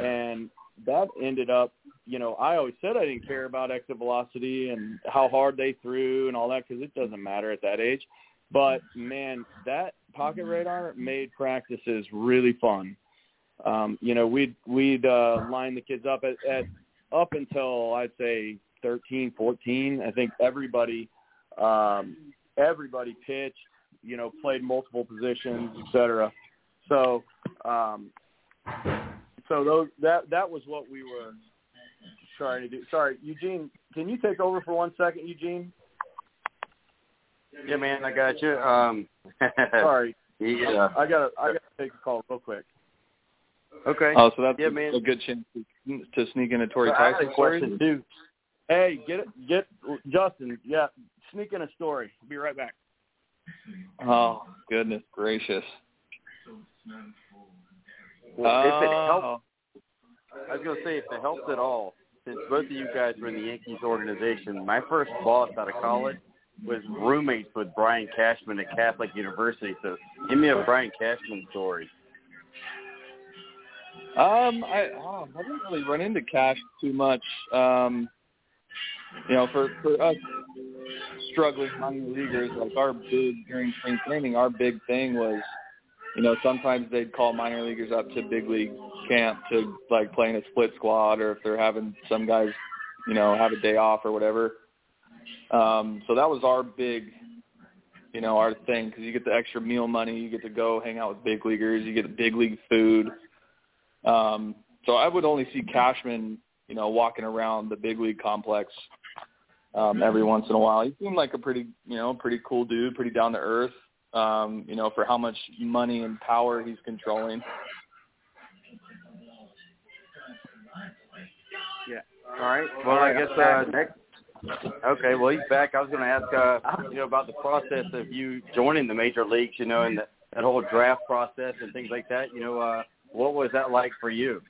and that ended up, you know, I always said I didn't care about exit velocity and how hard they threw and all that because it doesn't matter at that age. But man, that pocket radar made practices really fun. Um, you know, we'd we'd uh, line the kids up at, at up until I'd say 13, 14. I think everybody um, everybody pitched, you know, played multiple positions, et cetera. So, um, so those that that was what we were trying to do. Sorry, Eugene, can you take over for one second, Eugene? Yeah, man, I got you. Um, Sorry, yeah, I got I got to take a call real quick. Okay. Oh, so that's yeah, a, man. a good chance to, to sneak in a Torre I had Tyson question too. Hey, get it, get Justin. Yeah, sneak in a story. I'll be right back. Oh goodness gracious! Well, if it Oh. helps, I was gonna say if it helps at all, since both of you guys were in the Yankees organization, my first boss out of college was roommates with Brian Cashman at Catholic University. So give me a Brian Cashman story. Um, I oh, I didn't really run into Cash too much. Um, you know, for for us struggling minor leaguers, like our big during spring training, our big thing was, you know, sometimes they'd call minor leaguers up to big league camp to like play in a split squad, or if they're having some guys, you know, have a day off or whatever. Um, so that was our big, you know, our thing because you get the extra meal money, you get to go hang out with big leaguers, you get the big league food. Um, so I would only see Cashman, you know, walking around the big league complex um, every once in a while. He seemed like a pretty, you know, pretty cool dude, pretty down to earth. Um, you know, for how much money and power he's controlling. Yeah. All right. Well, I guess uh, next. Okay. Well, he's back. I was going to ask, uh, you know, about the process of you joining the major leagues. You know, and the, that whole draft process and things like that. You know, uh, what was that like for you?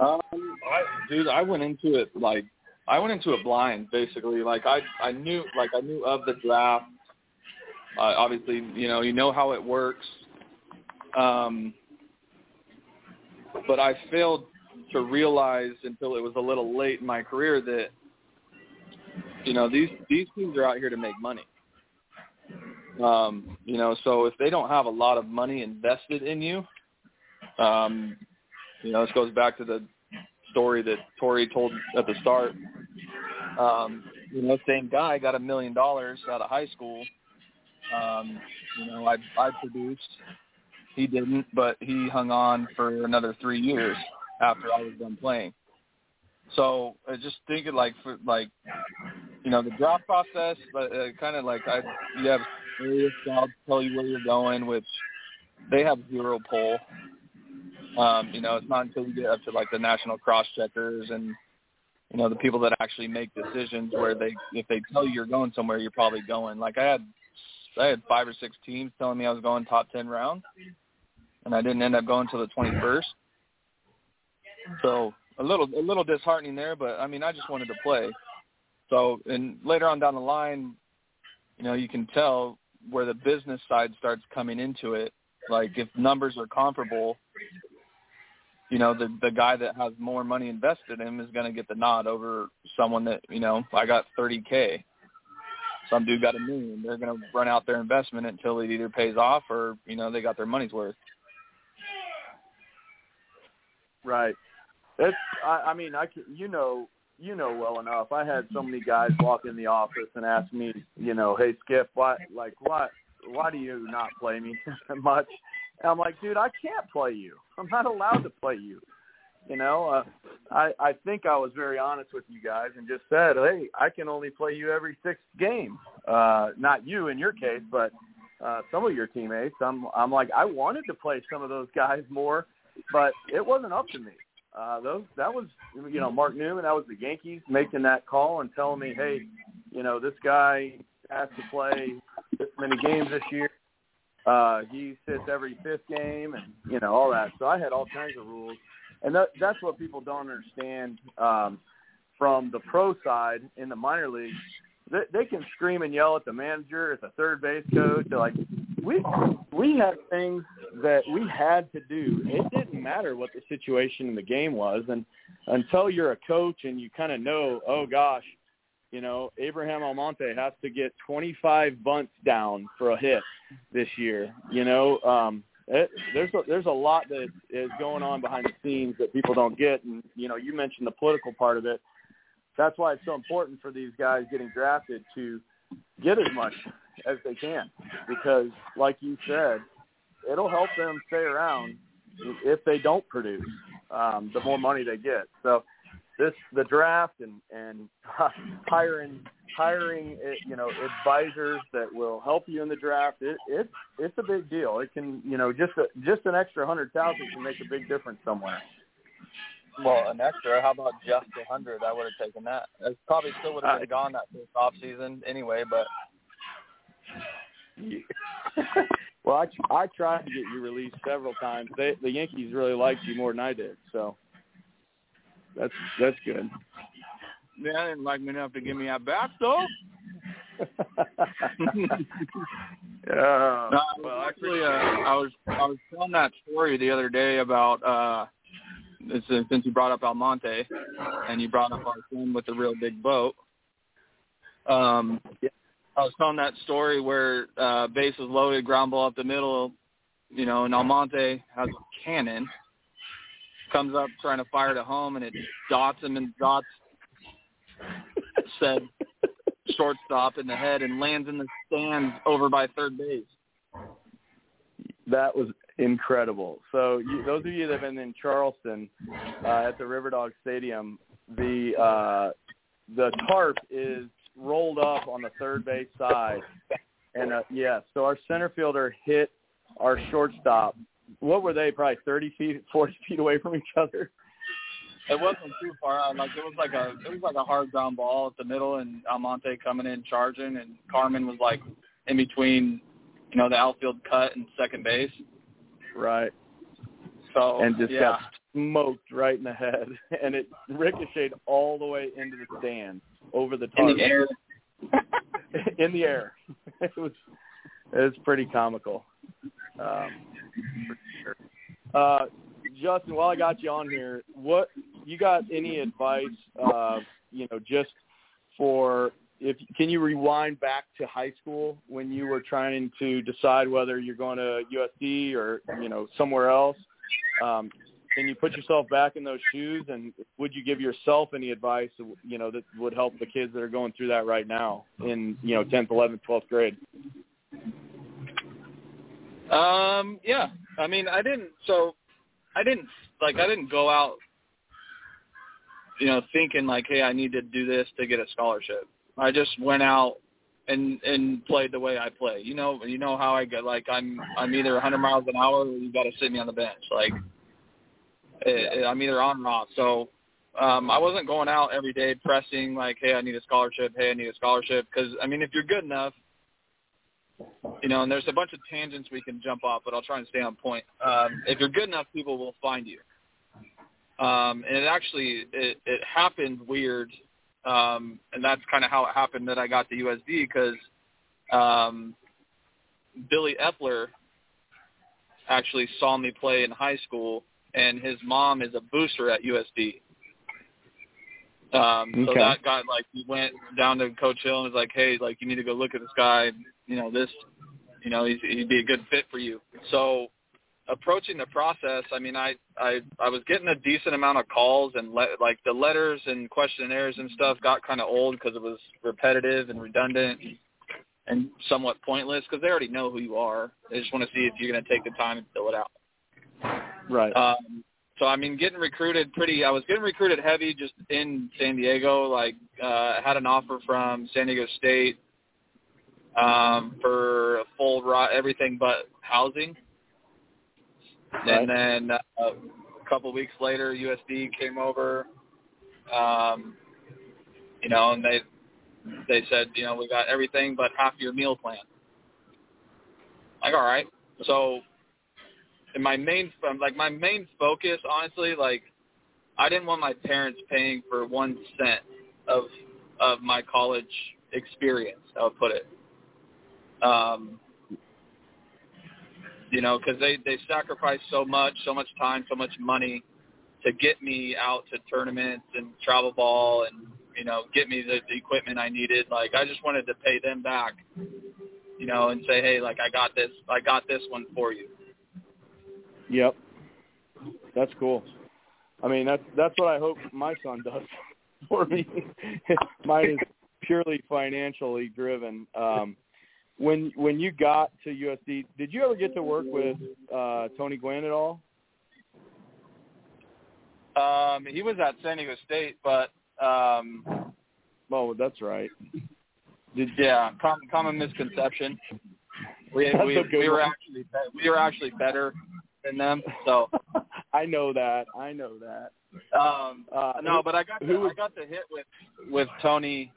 Um, I, dude, I went into it like I went into it blind, basically. Like I, I knew, like I knew of the draft. Uh, obviously, you know, you know how it works. Um, but I failed to realize until it was a little late in my career that, you know, these these teams are out here to make money. Um, you know, so if they don't have a lot of money invested in you, um, you know, this goes back to the story that Torre told at the start. Um, you know, same guy got a million dollars out of high school. Um, you know, I I produced. He didn't, but he hung on for another three years after I was done playing. So I just thinking like for like, you know, the draft process, but uh, kind of like I you have various jobs tell you where you're going, which they have zero pull. Um, you know, it's not until you get up to like the national cross checkers and you know the people that actually make decisions where they if they tell you you're going somewhere, you're probably going. Like I had I had five or six teams telling me I was going top ten round, and I didn't end up going till the twenty first. So a little a little disheartening there, but I mean I just wanted to play. So and later on down the line, you know you can tell where the business side starts coming into it. Like if numbers are comparable, you know the the guy that has more money invested in him is going to get the nod over someone that you know I got 30k. Some dude got a million. They're going to run out their investment until it either pays off or you know they got their money's worth. Right. It's. I, I mean, I can, you know you know well enough. I had so many guys walk in the office and ask me, you know, hey Skip, why like why why do you not play me much? And I'm like, dude, I can't play you. I'm not allowed to play you. You know, uh, I I think I was very honest with you guys and just said, hey, I can only play you every sixth game. Uh, not you in your case, but uh, some of your teammates. I'm I'm like, I wanted to play some of those guys more, but it wasn't up to me. Uh, those that was you know Mark Newman. That was the Yankees making that call and telling me, hey, you know this guy has to play this many games this year. Uh, he sits every fifth game, and you know all that. So I had all kinds of rules, and that, that's what people don't understand um, from the pro side in the minor leagues. They, they can scream and yell at the manager, at the third base coach. They're like, we we had things that we had to do. It didn't matter what the situation in the game was, and until you're a coach and you kind of know, oh gosh, you know, Abraham Almonte has to get 25 bunts down for a hit this year. You know, um, it, there's a, there's a lot that is going on behind the scenes that people don't get, and you know, you mentioned the political part of it. That's why it's so important for these guys getting drafted to get as much as they can, because, like you said, it'll help them stay around if they don't produce. Um, the more money they get. So this the draft and and hiring hiring eh, you know advisors that will help you in the draft it it's it's a big deal. It can you know just a, just an extra hundred thousand can make a big difference somewhere. Well an extra how about just a hundred? I would have taken that. It probably still would have been gone that first off season anyway but well i i tried to get you released several times. They the yankees really liked you more than i did so That's that's good. Yeah, I didn't like me enough to give me a back though. yeah. No, well, actually, uh, I was I was telling that story the other day about uh, since you brought up Almonte, and you brought up our friend with the real big boat. Um, I was telling that story where uh, base was loaded, ground ball up the middle, you know, and Almonte has a cannon, comes up trying to fire it home, and it dots him and dots said shortstop in the head and lands in the stands over by third base. That was incredible. So you, those of you that have been in Charleston uh, at the Riverdog Stadium, the uh, the tarp is rolled up on the third base side, and uh, yeah, so our center fielder hit our shortstop. What were they? Probably thirty feet, forty feet away from each other. It wasn't too far out. Like it was like a it was like a hard ground ball at the middle, and Almonte coming in charging, and Carmen was like in between, you know, the outfield cut and second base. Right. So and just yeah. got smoked right in the head, and it ricocheted all the way into the stand over the tarp. in the air. in the air. it was it was pretty comical. Um, sure. Uh, Justin, while I got you on here, what you got any advice? Uh, you know, just for if can you rewind back to high school when you were trying to decide whether you're going to USD or you know somewhere else? Um, can you put yourself back in those shoes, and would you give yourself any advice you know that would help the kids that are going through that right now in you know 10th, 11th, 12th grade? Um, yeah. I mean, I didn't. So, I didn't like. I didn't go out, you know, thinking like, hey, I need to do this to get a scholarship. I just went out and and played the way I play. You know, you know how I get. Like, I'm I'm either 100 miles an hour or you got to sit me on the bench. Like, it, I'm either on or off. So. Um, I wasn't going out every day pressing like, "Hey, I need a scholarship. Hey, I need a scholarship." Because I mean, if you're good enough, you know, and there's a bunch of tangents we can jump off, but I'll try and stay on point. Um, if you're good enough, people will find you. Um, and it actually it, it happened weird, um, and that's kind of how it happened that I got to USD because um, Billy Eppler actually saw me play in high school, and his mom is a booster at USD. Um, so that guy, like, he went down to Coach Hill and was like, "Hey, like, you need to go look at this guy. You know, this, you know, he's, he'd be a good fit for you." So, approaching the process, I mean, I I I was getting a decent amount of calls and le- like the letters and questionnaires and stuff got kind of old because it was repetitive and redundant and somewhat pointless because they already know who you are. They just want to see if you're going to take the time and fill it out. Right. Um, so I mean, getting recruited pretty. I was getting recruited heavy just in San Diego. Like, uh, had an offer from San Diego State um, for a full ri everything but housing. Right. And then uh, a couple weeks later, USD came over. Um, you know, and they they said, you know, we got everything but half your meal plan. Like, all right. So, and my main, like, my main focus, honestly, like, I didn't want my parents paying for one cent of of my college experience. I would put it. Um, you know, because they they sacrificed so much, so much time, so much money to get me out to tournaments and travel ball and you know get me the, the equipment I needed. Like I just wanted to pay them back, you know, and say, hey, like I got this, I got this one for you. Yep. That's cool. I mean, that's that's what I hope my son does for me. Mine is purely financially driven. Um, when when you got to USD, did you ever get to work with uh, Tony Gwynn at all? Um, he was at San Diego State, but um, Oh, that's right. Did yeah, com- common misconception. We we, we were one. actually we were actually better than them. So I know that. I know that. um, Uh, no, but I got who to, was- I got to hit with with Tony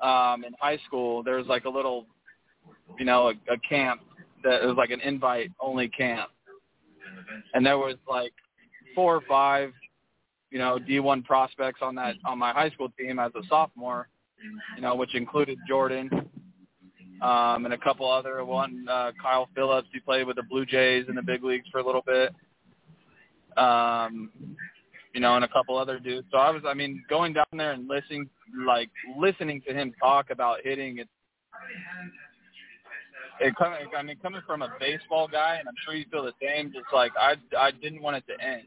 um, in high school. There was like a little, you know, a, a camp that was like an invite only camp, and there was like four or five you know, D1 prospects on that on my high school team as a sophomore, you know, which included Jordan um, and a couple other one uh, Kyle Phillips. He played with the Blue Jays in the big leagues for a little bit. Um, you know, and a couple other dudes. So I was, I mean, going down there and listening, like listening to him talk about hitting. It's it coming. I mean, coming from a baseball guy, and I'm sure you feel the same. Just like I, I didn't want it to end.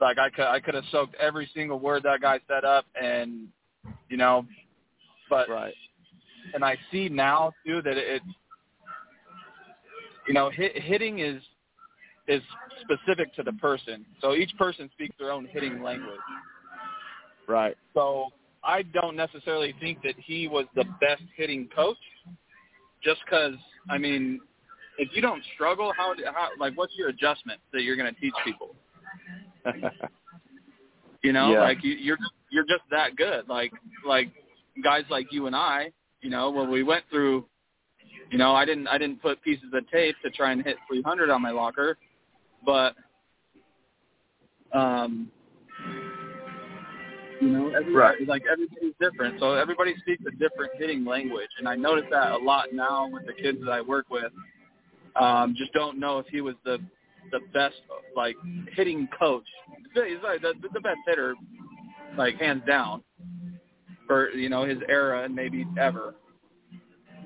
Like I could, I could have soaked every single word that guy set up, and you know, but right. And I see now too that it, you know, hit, hitting is is specific to the person. So each person speaks their own hitting language. Right. So I don't necessarily think that he was the best hitting coach, just because I mean, if you don't struggle, how, how like what's your adjustment that you're going to teach people? you know, Yeah. like you, you're you're just that good. Like like guys like you and I, you know, when we went through, you know, I didn't I didn't put pieces of tape to try and hit 300 on my locker, but um, you know, everybody, Right. like everybody's different, so everybody speaks a different hitting language, and I notice that a lot now with the kids that I work with. Um, just don't know if he was the the best like hitting coach. He's like the, the best hitter, like hands down, for you know his era and maybe ever.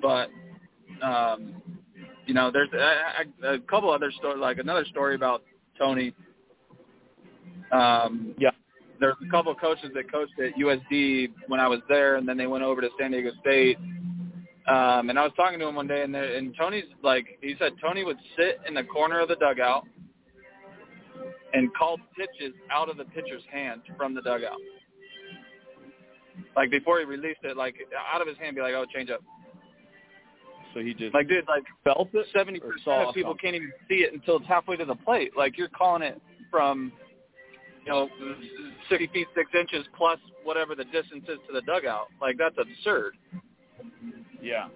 But um, you know, there's a, a, a couple other stories, like another story about Tony. Um, Yeah. There's a couple of coaches that coached at USD when I was there, and then they went over to San Diego State. Um, and I was talking to him one day, and, there, and Tony's like, he said Tony would sit in the corner of the dugout and call pitches out of the pitcher's hand from the dugout. Like before he released it, like out of his hand, be like, "Oh, change up." So he just Like, dude, like felt it. seventy percent of people something? can't even see it until it's halfway to the plate. Like you're calling it from, you know, sixty feet six inches plus whatever the distance is to the dugout. Like that's absurd. Yeah.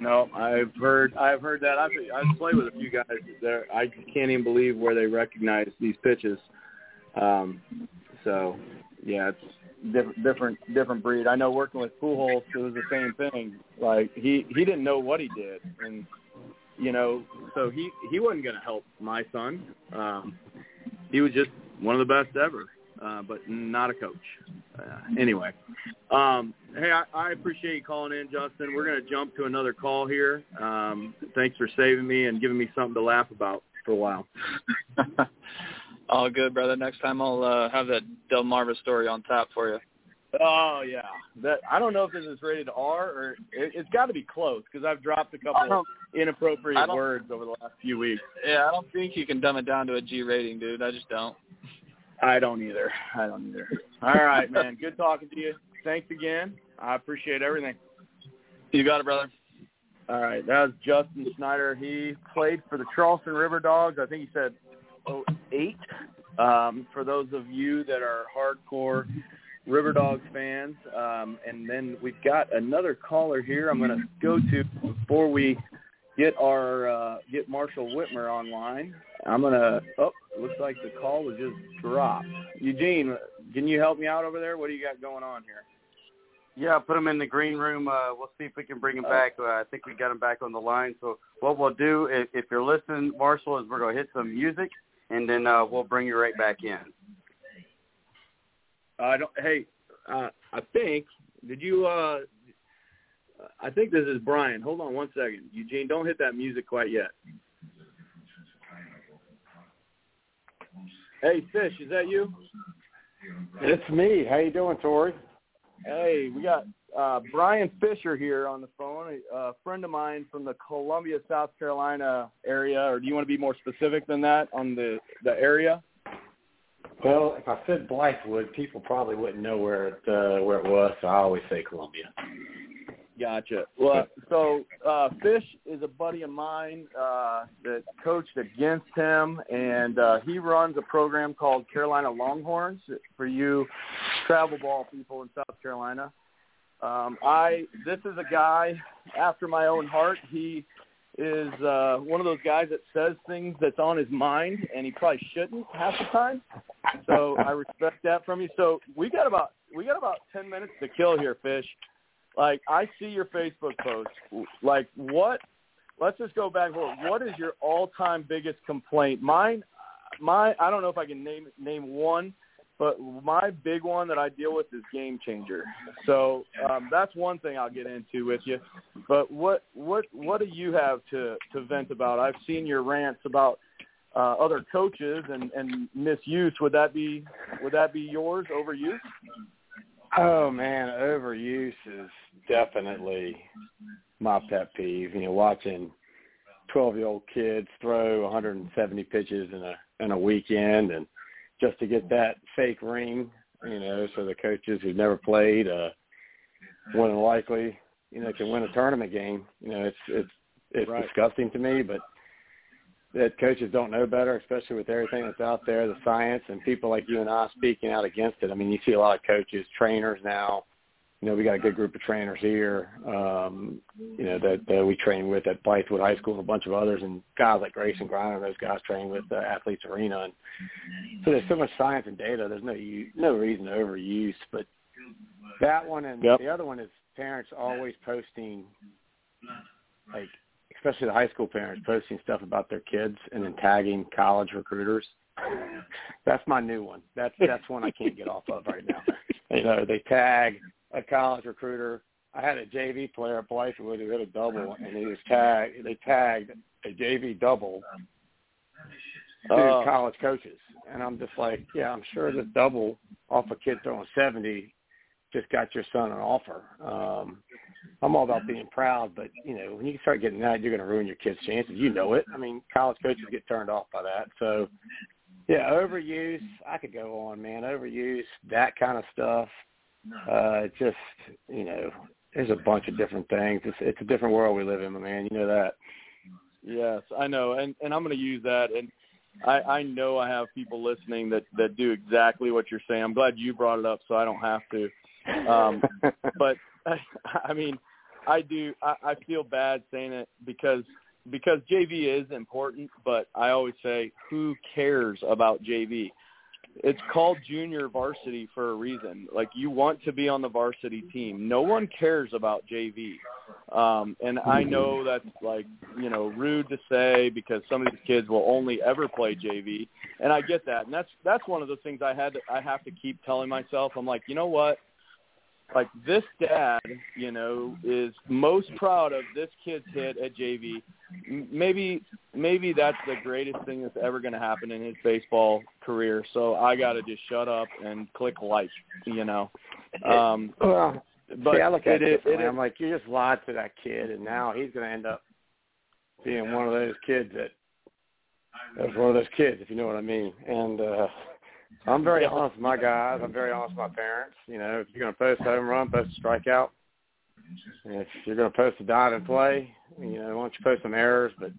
No, I've heard I've heard that. I've I've played with a few guys there. I can't even believe where they recognize these pitches. Um, so yeah, it's different different different breed. I know working with Pujols, it was the same thing. Like he he didn't know what he did, and you know, so he he wasn't going to help my son. Um, he was just one of the best ever, uh, but not a coach. Uh, anyway, um, hey, I, I appreciate you calling in, Justin. We're going to jump to another call here. Um, thanks for saving me and giving me something to laugh about for a while. All good, brother. Next time I'll uh, have that Delmarva story on tap for you. Oh yeah, that I don't know if this is rated R or it, it's got to be close because I've dropped a couple inappropriate words over the last few weeks. Yeah, I don't think you can dumb it down to a G rating, dude. I just don't. I don't either. I don't either. All right, man. Good talking to you. Thanks again. I appreciate everything. You got it, brother. All right, that was Justin Snyder. He played for the Charleston River Dogs. I think he said oh eight. Um, for those of you that are hardcore River Dogs fans, um, and then we've got another caller here. I'm going to go to before we get our uh, get Marshall Whitmer online. I'm going to. Oh, looks like the call was just dropped. Eugene, can you help me out over there? What do you got going on here? Yeah, put him in the green room. Uh, we'll see if we can bring him back. Uh, I think we got him back on the line. So what we'll do, if, if you're listening, Marshall, is we're going to hit some music, and then uh, we'll bring you right back in. I don't. Hey, uh, I think. Did you? uh I think this is Brian. Hold on one second, Eugene. Don't hit that music quite yet. Hey, Fish, is that you? It's me. How you doing, Torre? Hey, we got uh Brian Fisher here on the phone, a, a friend of mine from the Columbia, South Carolina area. Or do you want to be more specific than that on the the area? Well, if I said Blythewood, people probably wouldn't know where it uh, where it was, so I always say Columbia. Gotcha. Well, so uh, Fish is a buddy of mine uh, that coached against him, and uh, he runs a program called Carolina Longhorns for you travel ball people in South Carolina. Um, I this is a guy after my own heart. He is uh, one of those guys that says things that's on his mind, and he probably shouldn't half the time. So I respect that from you. So we got about we got about ten minutes to kill here, Fish. Like I see your Facebook post. Like what? Let's just go back. What is your all-time biggest complaint? Mine, my I don't know if I can name name one but my big one that I deal with is game changer. So um, that's one thing I'll get into with you. But what what what do you have to to vent about? I've seen your rants about uh, other coaches and and misuse. Would that be would that be yours? Overuse? Oh man, overuse is definitely my pet peeve. You know, watching twelve year old kids throw 170 pitches in a in a weekend and just to get that fake ring, you know, so the coaches who've never played, uh, more than likely, you know, can win a tournament game. You know, it's it's it's right. disgusting to me, but that coaches don't know better, especially with everything that's out there, the science and people like you and I speaking out against it. I mean, you see a lot of coaches, trainers now you know, we got a good group of trainers here, um, you know, that, that we train with at Blythewood High School and a bunch of others and guys like Grayson Griner, those guys train with uh, Athletes Arena. And so there's so much science and data. There's no, no reason to overuse, but that one and yep. the other one is parents always posting like, especially the high school parents posting stuff about their kids and then tagging college recruiters. That's my new one. That's, that's one I can't get off of right now. You know, they tag a college recruiter. I had a JV player at Blythewood who hit a double, and he was tagged. They tagged a JV double to uh, college coaches, and I'm just like, yeah, I'm sure the double off a kid throwing 70 just got your son an offer. Um, I'm all about being proud, but you know, when you start getting that, you're going to ruin your kid's chances. You know it. I mean, college coaches get turned off by that. So, yeah, overuse. I could go on, man. Overuse, that kind of stuff. Uh, just you know, there's a bunch of different things. It's it's a different world we live in, my man. You know that. Yes, I know, and and I'm going to use that. And I I know I have people listening that that do exactly what you're saying. I'm glad you brought it up, so I don't have to. Um, but I, I mean, I do. I, I feel bad saying it because because JV is important, but I always say, who cares about JV? It's called junior varsity for a reason. Like you want to be on the varsity team. No one cares about JV. Um and I know that's like, you know, rude to say because some of these kids will only ever play JV and I get that. And that's that's one of the things I had to, I have to keep telling myself. I'm like, "You know what? Like this dad, you know, is most proud of this kid's hit at JV. Maybe maybe that's the greatest thing that's ever going to happen in his baseball career. So I got to just shut up and click like, you know. Um well, but see, I look at it, it, it, I'm like you just lied to that kid and now he's going to end up being one of those kids that that's one of those kids if you know what I mean. And uh I'm very honest with my guys. I'm very honest with my parents. You know, if you're going to post a home run, post a strikeout. If you're going to post a dot and play, you know, why don't you post some errors? But,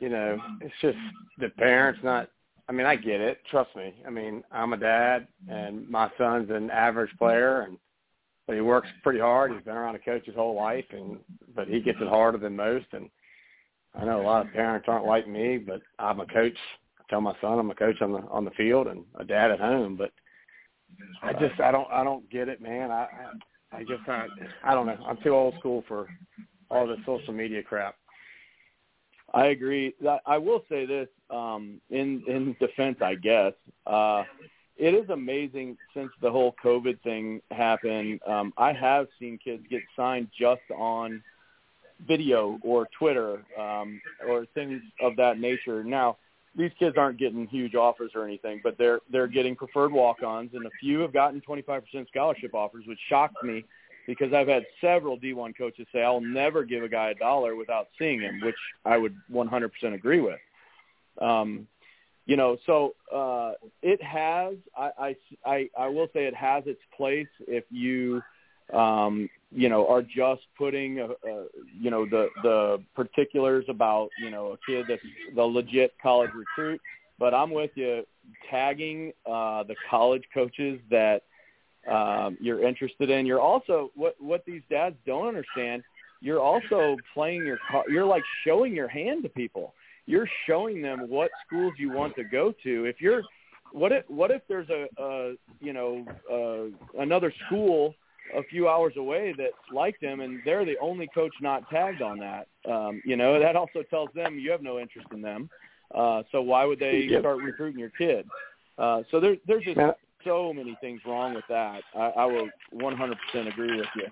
you know, it's just the parents not I mean, I get it. Trust me. I mean, I'm a dad, and my son's an average player, and but he works pretty hard. He's been around a coach his whole life, and but he gets it harder than most. And I know a lot of parents aren't like me, but I'm a coach tell my son I'm a coach on the on the field and a dad at home, but I just I don't I don't get it, man. I I, I just I, I don't know. I'm too old school for all the social media crap. I agree. I will say this um, in in defense, I guess. Uh, it is amazing since the whole COVID thing happened. Um, I have seen kids get signed just on video or Twitter um, or things of that nature. Now, these kids aren't getting huge offers or anything, but they're they're getting preferred walk-ons, and a few have gotten 25% scholarship offers, which shocks me because I've had several D1 coaches say I'll never give a guy a dollar without seeing him, which I would 100% agree with. Um, you know, so uh, it has. I, I I I will say it has its place if you um, you know, are just putting, a, a, you know, the the particulars about, you know, a kid that's the legit college recruit. But I'm with you, tagging uh, the college coaches that um, you're interested in. You're also what what these dads don't understand you're also playing your you're like showing your hand to people. You're showing them what schools you want to go to. If you're what if what if there's a, a you know uh, another school a few hours away that like them and they're the only coach not tagged on that um you know that also tells them you have no interest in them uh so why would they Yep. start recruiting your kid uh so there there's just so many things wrong with that i i will 100% agree with you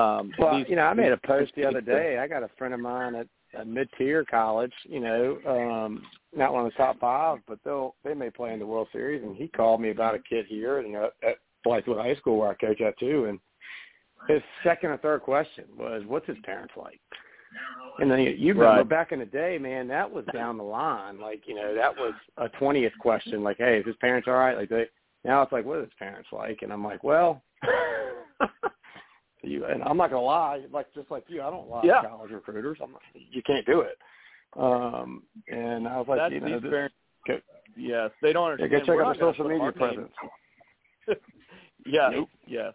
um Well, these- you know, I made a post the other day. I got a friend of mine at a mid-tier college. You know, um, not one of the top five, but they'll they may play in the World Series. And he called me about a kid here, you know, at Blythewood High School where I coach at too. And his second or third question was, "What's his parents like?" And then you, you remember Right. back in the day, man, that was down the line. Like, you know, that was a twentieth question. Like, hey, is his parents all right? Like, they now it's like, what are his parents like? And I'm like, well, you and I'm not gonna lie, like just like you, I don't lie Yeah. to college recruiters. I'm not, you can't do it. Um, and I was like, that's you know, these this, parents go, yes they don't yeah, understand go check We're out their social media presence. yeah Nope. yeah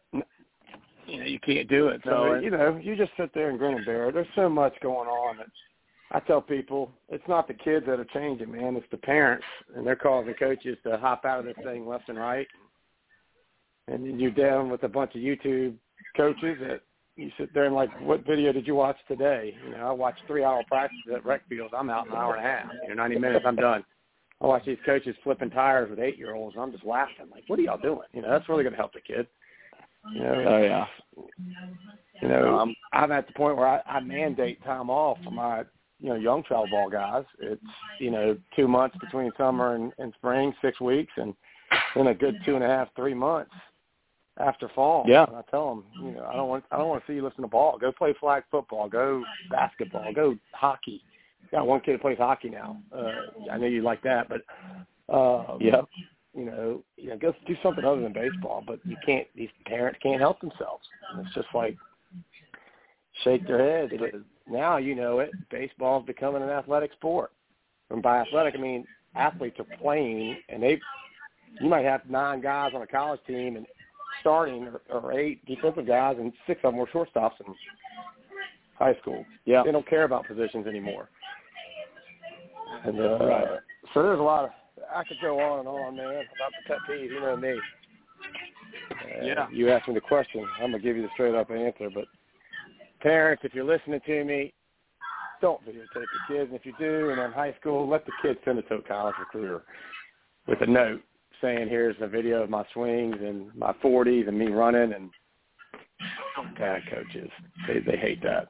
You know, you can't do it. So and- you know, you just sit there and grin and bear it. There's so much going on that I tell people it's not the kids that are changing, man. It's the parents, and they're causing coaches to hop out of this thing left and right. And then you're down with a bunch of YouTube coaches that you sit there and like, what video did you watch today? You know, I watched three hour practices at rec fields. I'm out in an hour and a half. You know, 90 minutes, I'm done. I watch these coaches flipping tires with eight year olds, and I'm just laughing. Like, what are y'all doing? You know, that's really going to help the kid. You know, oh yeah you know, Um, I'm at the point where I, I mandate time off for my, you know, young travel ball guys. It's, you know, two months between summer and, and spring, six weeks, and then a good two and a half, three months after fall. Yeah. And I tell them, you know, I don't want, I don't want to see you lifting the ball. Go play flag football. Go basketball. Go hockey. Got one kid that plays hockey now. Uh, I know you like that, but uh, Yep. you know, you know, go do something other than baseball. But you can't; these parents can't help themselves. And it's just like shake their head. But now you know it. Baseball's becoming an athletic sport, and by athletic I mean athletes are playing, and they you might have nine guys on a college team and starting or, or eight defensive guys, and six of them were shortstops in high school. yeah They don't care about positions anymore. And uh, Right. so there's a lot of I could go on and on, man, about the pet peeve. You know me. Uh, Yeah. You asked me the question. I'm gonna give you the straight up answer. But parents, if you're listening to me, don't videotape your kids. And if you do, and they're in high school, let the kids send it to a college recruiter with a note saying, "Here's a video of my swings and my 40s and me running." And bad coaches, they they hate that.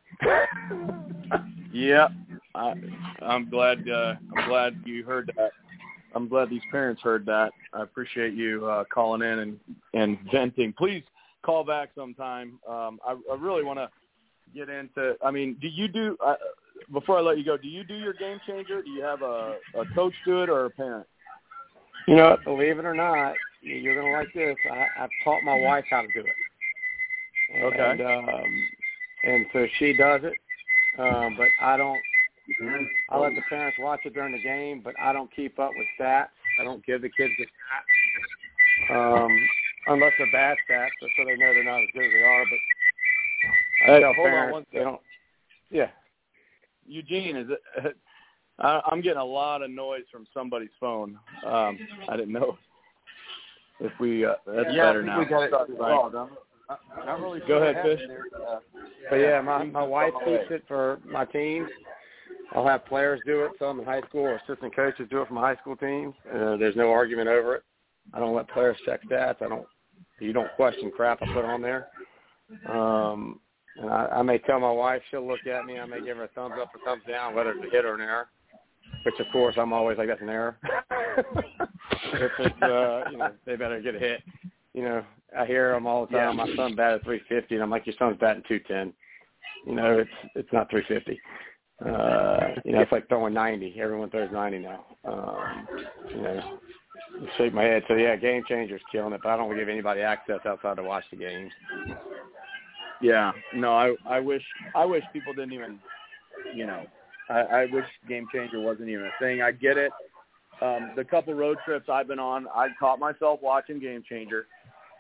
Yeah, I, I'm glad. Uh, I'm glad you heard that. I'm glad these parents heard that. I appreciate you uh, calling in and and venting. Please call back sometime. Um, I, I really want to get into. I mean, do you do? Uh, before I let you go, do you do your game changer? Do you have a, a coach do it or a parent? You know, believe it or not, you're gonna like this. I, I've taught my wife how to do it. Okay. And, um, and so she does it, um, but I don't. I let the parents watch it during the game, but I don't keep up with stats. I don't give the kids the stats, um, unless they're bad stats, but so they know they're not as good as they are. But I Hey, tell hold on parents one they don't. Yeah. Eugene, is it? I, I'm getting a lot of noise from somebody's phone. Um, I didn't know if we. Uh, that's yeah, better I think now. we got it Sorry, Brian. Not- really Go ahead, Fish. Uh, But yeah, my my wife keeps it for my teams. I'll have players do it, some in high school, or assistant coaches do it my high school teams. Uh, there's no argument over it. I don't let players check stats. I don't. You don't question crap I put on there. Um, and I, I may tell my wife, she'll look at me. I may give her a thumbs up or thumbs down, whether it's a hit or an error. Which of course I'm always like that's an error. if it's uh, you know they better get a hit. You know I hear them all the time. My son batted 350, and I'm like your son's batting 210. You know it's it's not 350. Uh, you know it's like throwing 90. Everyone throws 90 now. Um, you know shake my head. So yeah, game changers killing it, but I don't give anybody access outside to watch the games. Yeah, no, I I wish I wish people didn't even, you know, I, I wish Game Changer wasn't even a thing. I get it. Um, the couple road trips I've been on, I caught myself watching Game Changer.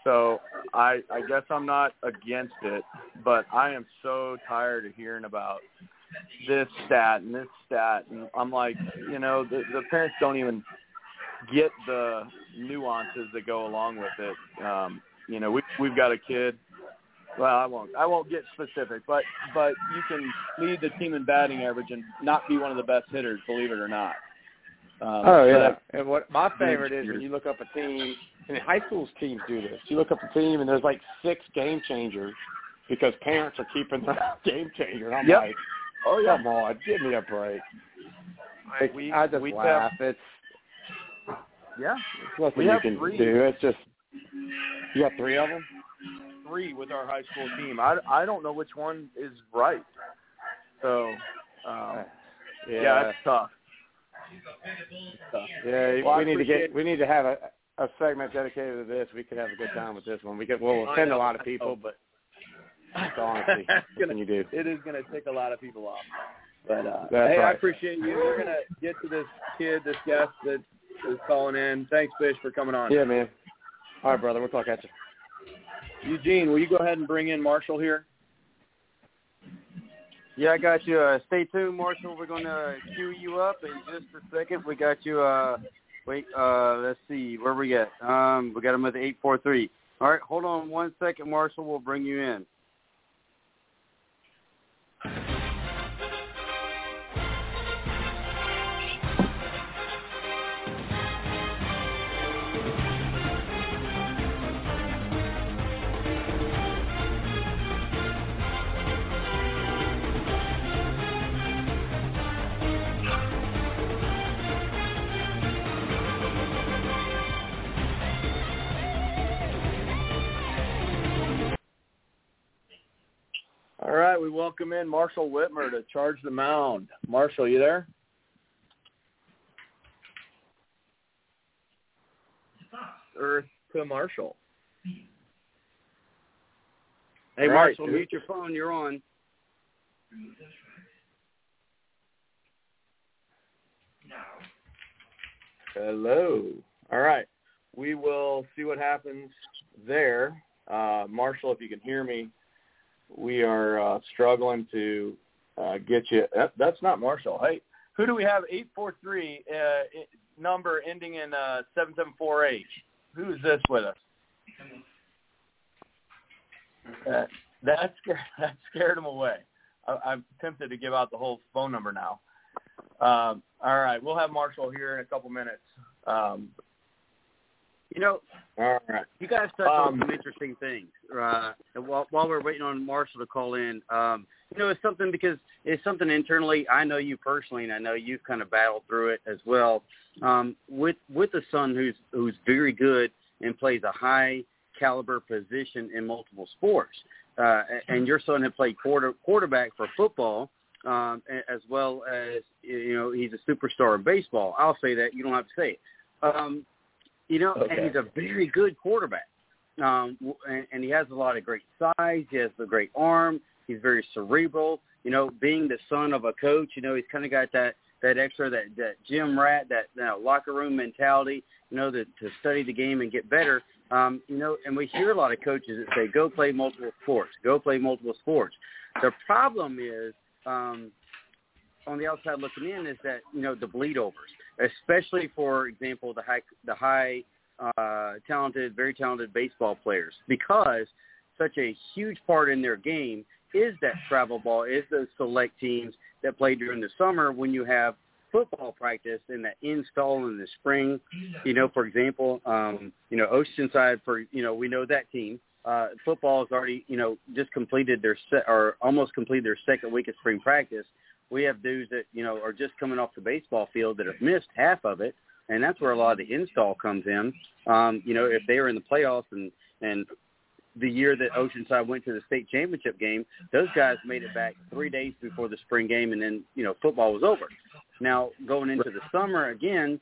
So I I guess I'm not against it, but I am so tired of hearing about this stat and this stat, and I'm like, you know, the, the parents don't even get the nuances that go along with it. Um, you know, we we've got a kid. Well, I won't. I won't get specific, but but you can lead the team in batting average and not be one of the best hitters, believe it or not. Um, oh so yeah, that- and what my favorite is when you look up a team, and high schools teams do this. You look up a team, and there's like six game changers because parents are keeping the game changer. I'm Yep. like, oh yeah, come on, give me a break. Like, We- I just we laugh. It's yeah. it's nothing you can three. do. It's just you got three of them. three with our high school team. I I don't know which one is right. So um, yeah, yeah, it's tough. Yeah, Well, we need to get we need to have a a segment dedicated to this. We could have a good time with this one. We could we'll I offend a lot of people, but honestly It's gonna- can you do? It is going to tick a lot of people off. But uh, That's hey, I appreciate you. We're going to get to this kid, this guest that is calling in. Thanks, Fish, for coming on. Yeah, man. All right, brother. We'll talk at you. Eugene, will you go ahead and bring in Marshall here? Yeah, I got you. Uh, stay tuned, Marshall. We're gonna queue you up in just a second. We got you. Uh, wait. Uh, let's see where we at. Um, we got him at the eight four three. All right, hold on one second, Marshall. We'll bring you in. Right, we welcome in Marshall Whitmer to charge the mound. Marshall, you there? Earth to Marshall. Hey, All right, Marshall, dude. mute your phone. You're on. Hello. All right. We will see what happens there. Uh, Marshall, if you can hear me, we are uh, struggling to uh, get you. That, that's not Marshall. Hey, who do we have? 843, uh, number ending in uh, 774H. Who's this with us? Uh, that, scared, that scared him away. I, I'm tempted to give out the whole phone number now. Um, all right, we'll have Marshall here in a couple minutes. Um, You know, all right. you guys touched on Um, some interesting things. Uh, and while, while we're waiting on Marshall to call in, um, you know, it's something because it's something internally. I know you personally, and I know you've kind of battled through it as well. Um, with with a son who's who's very good and plays a high caliber position in multiple sports, uh, and your son had played quarter quarterback for football. Um, as well as you know, he's a superstar in baseball. I'll say that you don't have to say it. Um, you know, Okay. and he's a very good quarterback. Um, and, and he has a lot of great size. He has a great arm. He's very cerebral. You know, being the son of a coach, you know, he's kind of got that that extra that that gym rat, that you know, locker room mentality. You know, to to study the game and get better. Um, you know, and we hear a lot of coaches that say, "Go play multiple sports. Go play multiple sports." The problem is, um, on the outside looking in, is that you know the bleed overs, especially for example the high the high uh, talented, very talented baseball players, because such a huge part in their game is that travel ball, is those select teams that play during the summer when you have football practice and that install in the spring. You know, for example, um, you know, Oceanside for you know, we know that team. Uh, football has already, you know, just completed their se- or almost completed their second week of spring practice. We have dudes that, you know, are just coming off the baseball field that have missed half of it and that's where a lot of the install comes in. Um, you know, if they were in the playoffs and and the year that Oceanside went to the state championship game, those guys made it back three days before the spring game, and then you know football was over. Now going into the summer again,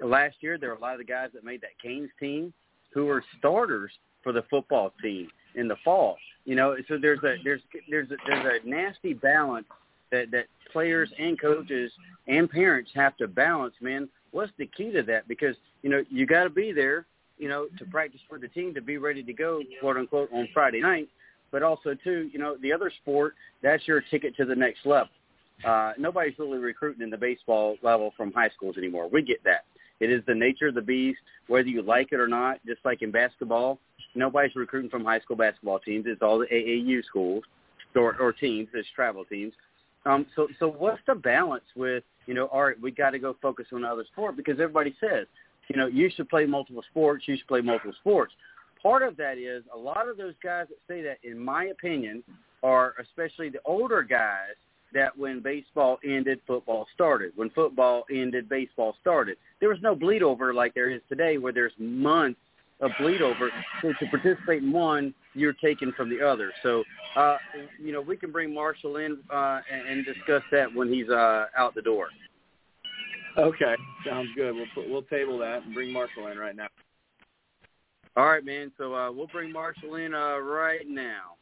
last year there were a lot of the guys that made that Canes team who were starters for the football team in the fall. You know, so there's a there's there's a, there's a nasty balance that that players and coaches and parents have to balance. Man, what's the key to that? Because you know you got to be there, you know, to practice for the team to be ready to go, quote unquote, on Friday night. But also, too, you know, the other sport, that's your ticket to the next level. Uh, nobody's really recruiting in the baseball level from high schools anymore. We get that. It is the nature of the beast, whether you like it or not. Just like in basketball, nobody's recruiting from high school basketball teams. It's all the AAU schools or, or teams. It's travel teams. Um, so, so what's the balance with you know? All right, we got to go focus on another sport because everybody says, you know, you should play multiple sports. You should play multiple sports. Part of that is a lot of those guys that say that, in my opinion, are especially the older guys that when baseball ended, football started. When football ended, baseball started. There was no bleed over like there is today, where there's months of bleed over. So to participate in one, you're taken from the other. So, uh, you know, we can bring Marshall in uh, and, and discuss that when he's uh, out the door. Okay, sounds good. We'll put, we'll table that and bring Marshall in right now. All right, man. So uh, we'll bring Marshall in uh, right now.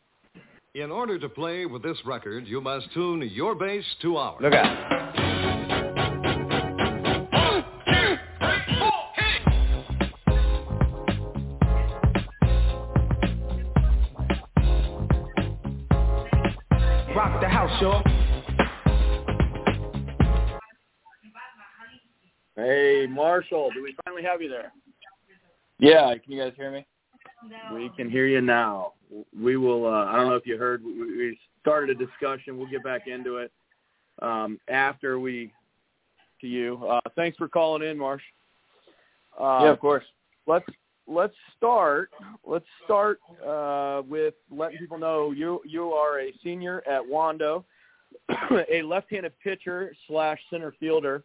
In order to play with this record, you must tune your bass to ours. Look out. Marshall, do we finally have you there? Yeah, can you guys hear me? We can hear you now. We will. Uh, I don't know if you heard. We, we started a discussion. We'll get back into it um, after we to you. Uh, thanks for calling in, Marsh. Uh, yeah, of course. Let's let's start. Let's start uh, with letting people know you you are a senior at Wando, a left-handed pitcher slash center fielder.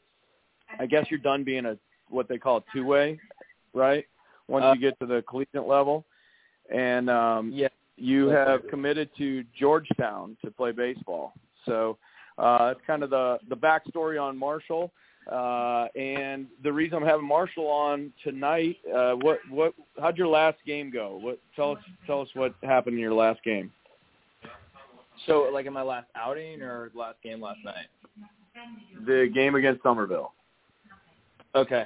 I guess you're done being a what they call a two-way, right? Once Uh, you get to the collegiate level, and um, Yeah. you have committed to Georgetown to play baseball. So uh, that's kind of the the backstory on Marshall. Uh, and the reason I'm having Marshall on tonight, uh, what what how'd your last game go? What tell us tell us what happened in your last game. So, like in my last outing or last game last night? The game against Summerville. Okay.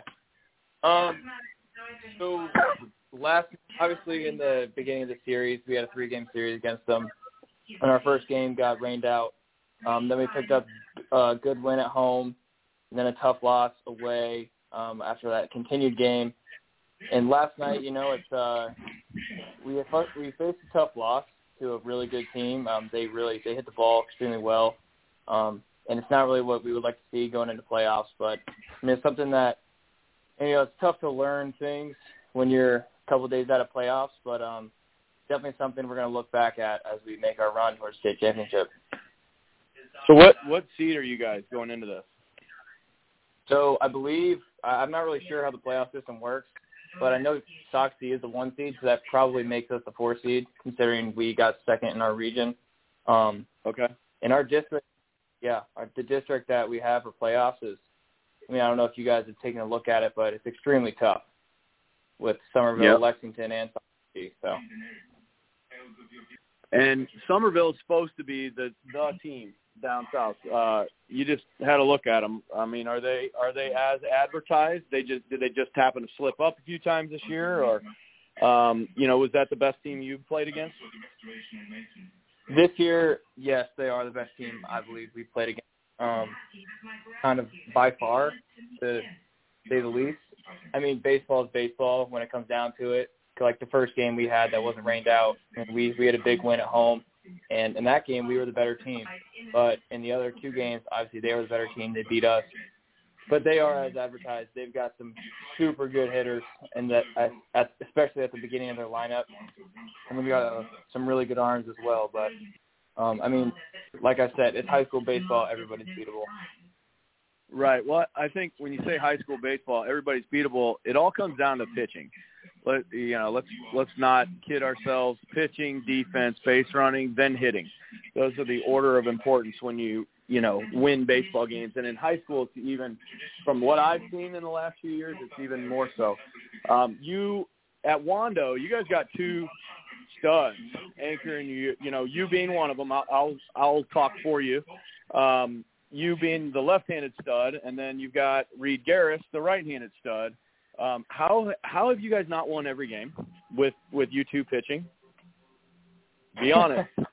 Um. So last, obviously, in the beginning of the series, we had a three-game series against them. And our first game got rained out. Um, then we picked up a good win at home, and then a tough loss away um, after that continued game. And last night, you know, it's uh, we we faced a tough loss to a really good team. Um, they really they hit the ball extremely well, um, and it's not really what we would like to see going into playoffs. But I mean, it's something that you know it's tough to learn things when you're a couple of days out of playoffs. But um, definitely something we're going to look back at as we make our run towards state championship. So what what seed are you guys going into this? So I believe I'm not really sure how the playoff system works, but I know Soxy is the one seed, so that probably makes us the four seed, considering we got second in our region. Um, Okay. in our district, yeah, our, the district that we have for playoffs is. I mean, I don't know if you guys have taken a look at it, but it's extremely tough with Summerville, Yep. Lexington, and So And Summerville is supposed to be the the team down south. Uh, you just had a look at them. I mean, are they are they as advertised? They just did they just happen to slip up a few times this year, or um, you know, was that the best team you played against? This year, yes, they are the best team I believe we played against. Um, kind of by far, to say the least. I mean, baseball is baseball when it comes down to it. Like the first game we had that wasn't rained out, and we we had a big win at home, and in that game we were the better team. But in the other two games, obviously they were the better team. They beat us, but they are as advertised. They've got some super good hitters, and that at, especially at the beginning of their lineup, and we got uh, some really good arms as well. But um, I mean, like I said, it's high school baseball. Everybody's beatable. Right. Well, I think when you say high school baseball, everybody's beatable. It all comes down to pitching. Let you know, let's let's not kid ourselves. Pitching, defense, base running, then hitting. Those are the order of importance when you you know win baseball games. And in high school, it's even from what I've seen in the last few years, it's even more so. Um, you at Wando, you guys got two studs anchoring you. You know, you being one of them. I'll I'll, I'll talk for you. Um, you being the left-handed stud, and then you've got Reed Garris, the right-handed stud. Um, how how have you guys not won every game with with you two pitching? Be honest.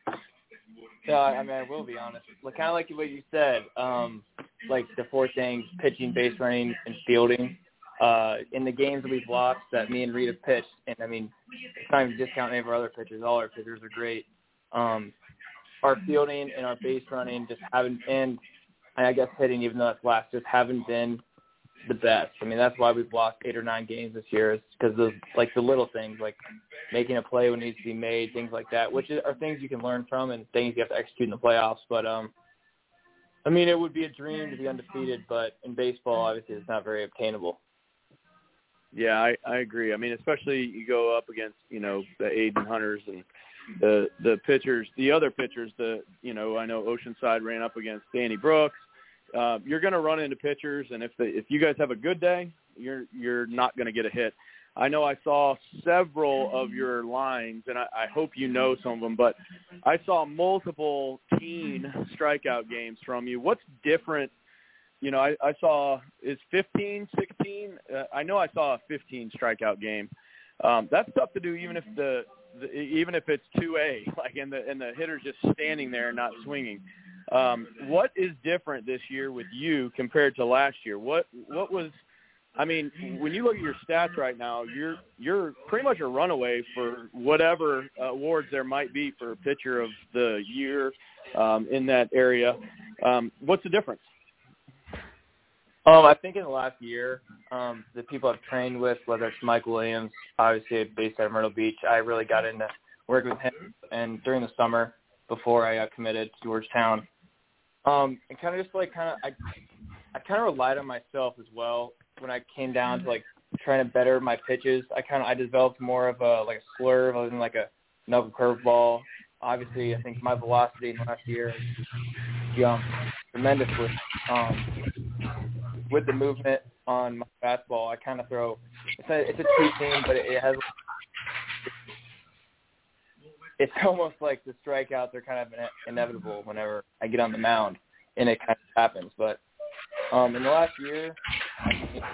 Yeah, I mean, I will be honest. Like, kind of like what you said, um, like the four things: pitching, base running, and fielding. Uh, in the games that we've lost, that me and have pitched, and I mean, it's not even discounting any of our other pitchers. All our pitchers are great. Um, our fielding and our base running just haven't, and I guess hitting, even though that's last, just haven't been the best. I mean, that's why we've lost eight or nine games this year, is because of like the little things, like making a play when it needs to be made, things like that, which are things you can learn from and things you have to execute in the playoffs. But um, I mean, it would be a dream to be undefeated, but in baseball, obviously, it's not very obtainable. Yeah, I, I agree. I mean, especially you go up against you know the Aiden Hunters and the the pitchers, the other pitchers. The you know I know Oceanside ran up against Danny Brooks. Uh, you're going to run into pitchers, and if the, if you guys have a good day, you're you're not going to get a hit. I know I saw several of your lines, and I, I hope you know some of them, but I saw multiple teen strikeout games from you. What's different? You know, I, I saw is 15, 16. Uh, I know I saw a 15 strikeout game. Um, that's tough to do, even if the, the even if it's 2A, like and the and the hitter's just standing there and not swinging. Um, what is different this year with you compared to last year? What what was I mean, when you look at your stats right now, you're you're pretty much a runaway for whatever awards there might be for pitcher of the year um, in that area. Um, what's the difference? Um, I think in the last year, um, the people I've trained with, whether it's Mike Williams, obviously based out of Myrtle Beach, I really got into working with him. And during the summer, before I got committed to Georgetown, um, and kind of just like kind of I, I kind of relied on myself as well when I came down to like trying to better my pitches. I kind of I developed more of a like a slurve other than like a knuckle curveball. Obviously, I think my velocity in last year jumped tremendously. Um, with the movement on my fastball, I kind of throw. It's a it's a two seam, but it, it has. It's almost like the strikeouts are kind of inevitable whenever I get on the mound, and it kind of happens. But um, in the last year,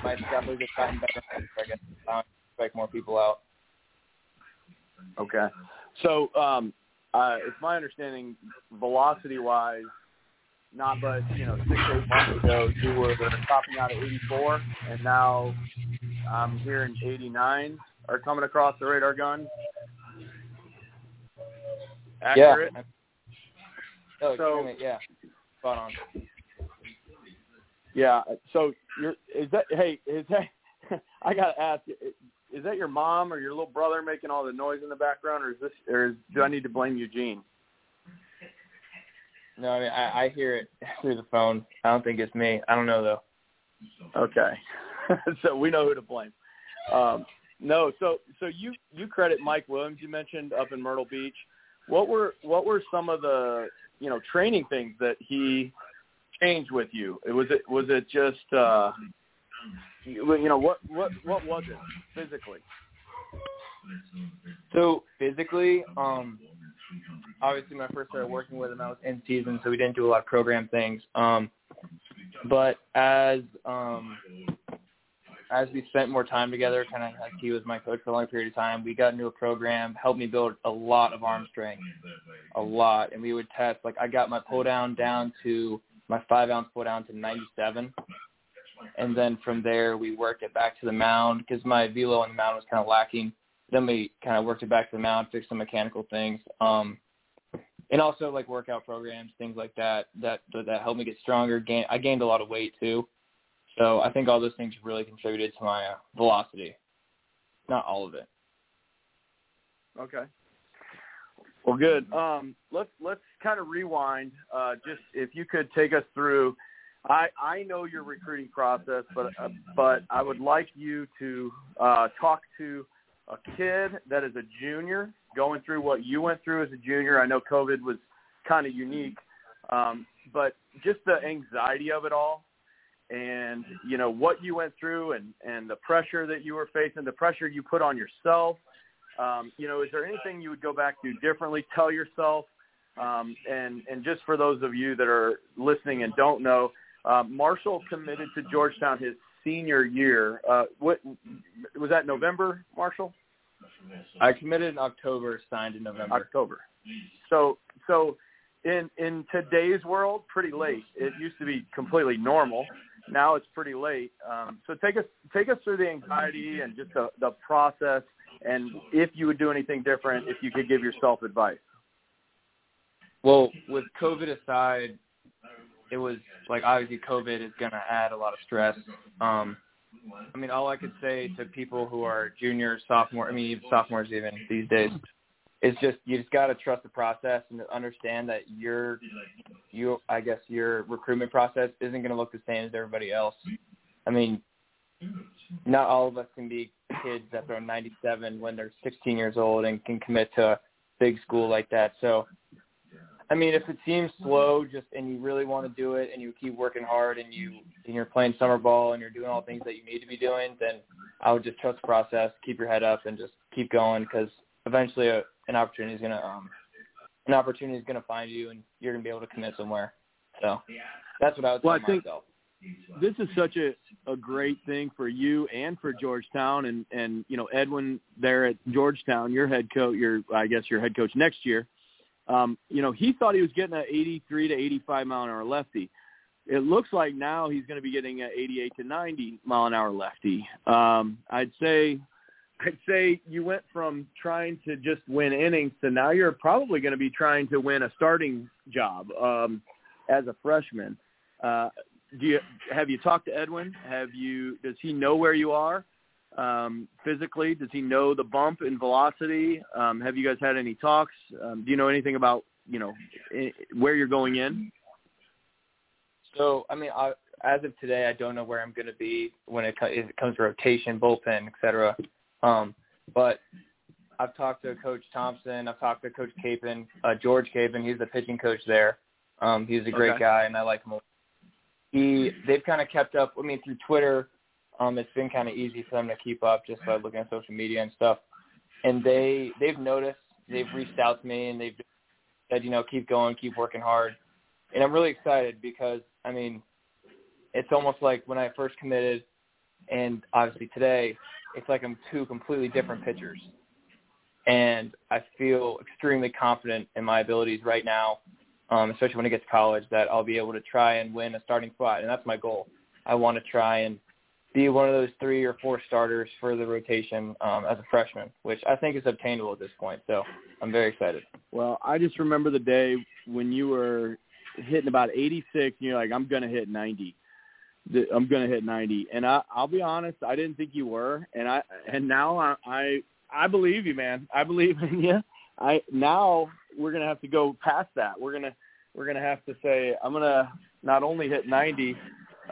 my definitely just gotten better. I guess uh, strike more people out. Okay, so um, uh, it's my understanding, velocity-wise, not but you know six eight months ago you were topping out at 84, and now I'm hearing 89 are coming across the radar gun. Accurate. Yeah. Oh, so yeah, spot on. Yeah. So you're is that hey is that I gotta ask is that your mom or your little brother making all the noise in the background or is this or is, do I need to blame Eugene? No, I mean I, I hear it through the phone. I don't think it's me. I don't know though. Okay. so we know who to blame. Um no, so so you you credit Mike Williams you mentioned up in Myrtle Beach. What were what were some of the you know training things that he changed with you? It Was it was it just uh, you know what what what was it physically? So physically, um, obviously I first started working with him, I was in season, so we didn't do a lot of program things. Um, but as um, as we spent more time together, kind of as he was my coach for a long period of time, we got into a program, helped me build a lot of arm strength, a lot. And we would test, like I got my pull down down to my five ounce pull down to 97. And then from there, we worked it back to the mound because my velo on the mound was kind of lacking. Then we kind of worked it back to the mound, fixed some mechanical things. Um, and also like workout programs, things like that, that, that helped me get stronger. Gain, I gained a lot of weight too. So I think all those things really contributed to my uh, velocity. Not all of it. Okay. Well, good. Um, let's let's kind of rewind. Uh, just if you could take us through. I I know your recruiting process, but uh, but I would like you to uh, talk to a kid that is a junior going through what you went through as a junior. I know COVID was kind of unique, um, but just the anxiety of it all, and you know what you went through, and and the pressure that you were facing, the pressure you put on yourself um, you know, is there anything you would go back to differently? Tell yourself, um, and and just for those of you that are listening and don't know, uh, Marshall committed to Georgetown his senior year. Uh, what was that? November, Marshall? I committed in October, signed in November. October. So so in in today's world, pretty late. It used to be completely normal. Now it's pretty late. Um, so take us take us through the anxiety and just the the process, and if you would do anything different, if you could give yourself advice. Well, with COVID aside, it was like obviously COVID is going to add a lot of stress. Um, I mean, all I could say to people who are juniors, sophomore, I mean, sophomores even these days, is just you just got to trust the process and understand that your you I guess your recruitment process isn't going to look the same as everybody else. I mean, not all of us can be kids that throw 97 when they're 16 years old and can commit to a big school like that. So, I mean, if it seems slow, just and you really want to do it and you keep working hard and you and you're playing summer ball and you're doing all the things that you need to be doing, then I would just trust the process, keep your head up, and just keep going because eventually a, an opportunity is gonna um an opportunity is gonna find you and you're gonna be able to commit somewhere. So that's what I would well, tell I think myself. This is such a a great thing for you and for Georgetown and and you know Edwin there at Georgetown, your head coach, your I guess your head coach next year. Um, you know he thought he was getting an 83 to 85 mile an hour lefty. It looks like now he's going to be getting an 88 to 90 mile an hour lefty. Um, I'd say I'd say you went from trying to just win innings to now you're probably going to be trying to win a starting job um, as a freshman. Uh, do you have you talked to Edwin? Have you? Does he know where you are um, physically? Does he know the bump in velocity? Um, have you guys had any talks? Um, do you know anything about you know where you're going in? So I mean, I, as of today, I don't know where I'm going to be when it, co- it comes to rotation, bullpen, et cetera. Um, but I've talked to Coach Thompson. I've talked to Coach Capon, uh, George Capon. He's the pitching coach there. Um, he's a great Okay. guy, and I like him. a lot. He they've kind of kept up. I mean, through Twitter, um, it's been kind of easy for them to keep up just by looking at social media and stuff. And they they've noticed. They've reached out to me and they've said, you know, keep going, keep working hard. And I'm really excited because I mean, it's almost like when I first committed, and obviously today, it's like I'm two completely different pitchers. And I feel extremely confident in my abilities right now, um, especially when I get to college, that I'll be able to try and win a starting spot, and that's my goal. I want to try and be one of those three or four starters for the rotation um, as a freshman, which I think is obtainable at this point. So I'm very excited. Well, I just remember the day when you were hitting about 86 and you're like, I'm going to hit 90. I'm to hit 90. And I, I'll be honest, I didn't think you were. And I, and now I, I, I believe you, man. I believe in you. I, now we're to have to go past that. We're to, we're to have to say, I'm to not only hit 90,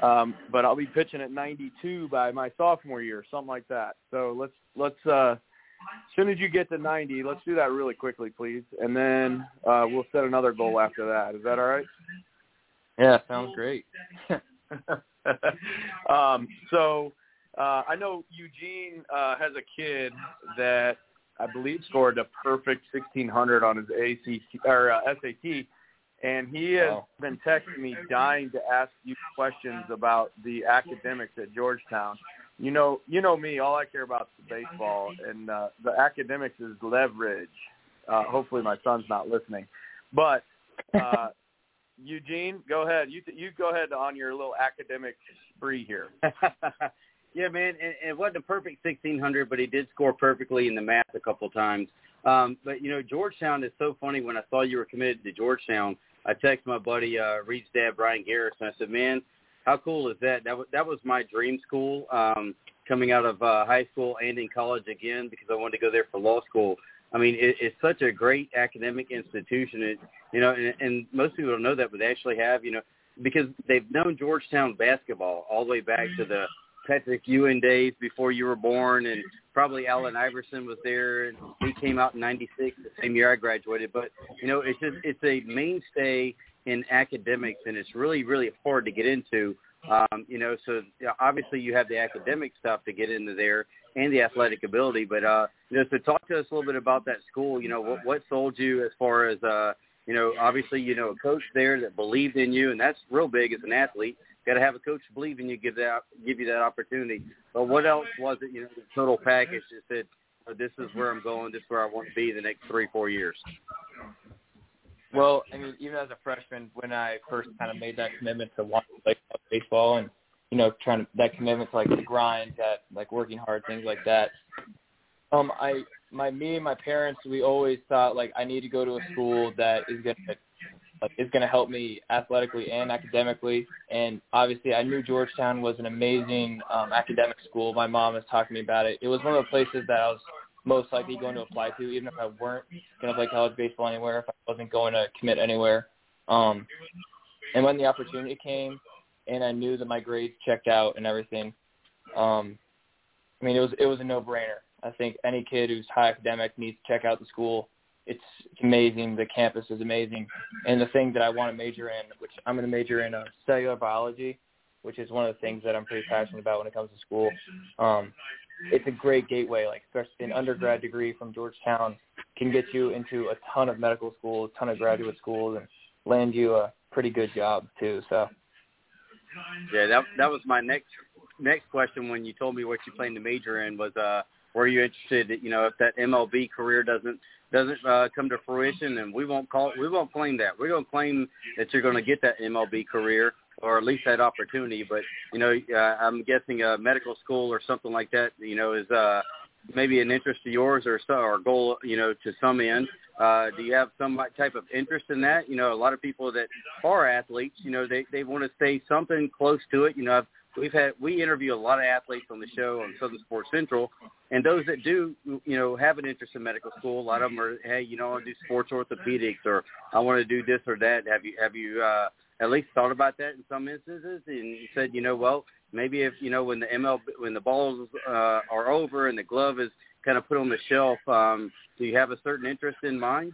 um, but I'll be pitching at 92 by my sophomore year, something like that. So let's, let's, uh, as soon as you get to 90, let's do that really quickly, please, and then uh, we'll set another goal after that. Is that all right? Yeah, sounds great. um, so uh, I know Eugene uh, has a kid that I believe scored a perfect 1600 on his ACT or uh, SAT, and he has Wow. been texting me, dying to ask you questions about the academics at Georgetown. You know, you know me. All I care about is baseball, and uh, the academics is leverage. Uh, hopefully, my son's not listening, but uh, Eugene, go ahead. You you go ahead on your little academic spree here. yeah, man, and it wasn't a perfect 1600, but he did score perfectly in the math a couple times. Um, but you know, Georgetown is so funny. When I saw you were committed to Georgetown, I texted my buddy uh, Reed's dad, Brian Garrison. I said, "Man, how cool is that? That was that was my dream school um, coming out of uh, high school and in college again because I wanted to go there for law school. I mean, it, it's such a great academic institution. It, you know, and, and most people don't know that, but they actually have, you know, because they've known Georgetown basketball all the way back to the Patrick Ewing days before you were born, and probably Allen Iverson was there. And he came out in '96, the same year I graduated. But you know, it's just it's a mainstay in academics, and it's really really hard to get into. Um, you know, so you know, obviously you have the academic stuff to get into there and the athletic ability. But uh, you know, so talk to us a little bit about that school. You know, what what sold you as far as uh, you know, obviously, you know, a coach there that believed in you, and that's real big as an athlete. Got to have a coach believe in you, give that, give you that opportunity. But what else was it? You know, the total package that said, oh, "This is where I'm going. This is where I want to be the next three, four years." Well, I mean, even as a freshman, when I first kind of made that commitment to want to play baseball and you know, trying to that commitment to like the grind, that like working hard, things like that. Um, I my me and my parents, we always thought like I need to go to a school that is gonna like, is gonna help me athletically and academically. And obviously, I knew Georgetown was an amazing um, academic school. My mom has talked to me about it. It was one of the places that I was most likely going to apply to, even if I weren't going to play college baseball anywhere, if I wasn't going to commit anywhere. Um, and when the opportunity came, and I knew that my grades checked out and everything, um, I mean, it was it was a no-brainer. I think any kid who's high academic needs to check out the school. It's, it's amazing. The campus is amazing, and the thing that I want to major in, which I'm going to major in uh, cellular biology, which is one of the things that I'm pretty passionate about when it comes to school. Um, it's a great gateway. Like especially an undergrad degree from Georgetown can get you into a ton of medical schools, a ton of graduate schools, and land you a pretty good job too. So. Yeah, that that was my next next question when you told me what you plan to major in was uh were you interested you know if that MLB career doesn't doesn't uh, come to fruition and we won't call we won't claim that we're going to claim that you're going to get that MLB career or at least that opportunity but you know uh, I'm guessing a medical school or something like that you know is uh maybe an interest of yours or so or goal you know to some end uh do you have some type of interest in that you know a lot of people that are athletes you know they they want to stay something close to it you know I've we've had we interview a lot of athletes on the show on Southern Sports Central, and those that do, you know, have an interest in medical school. A lot of them are, hey, you know, I do sports orthopedics, or I want to do this or that. Have you have you uh, at least thought about that in some instances? And said, you know, well, maybe if you know when the ML when the balls uh, are over and the glove is kind of put on the shelf, um, do you have a certain interest in mind?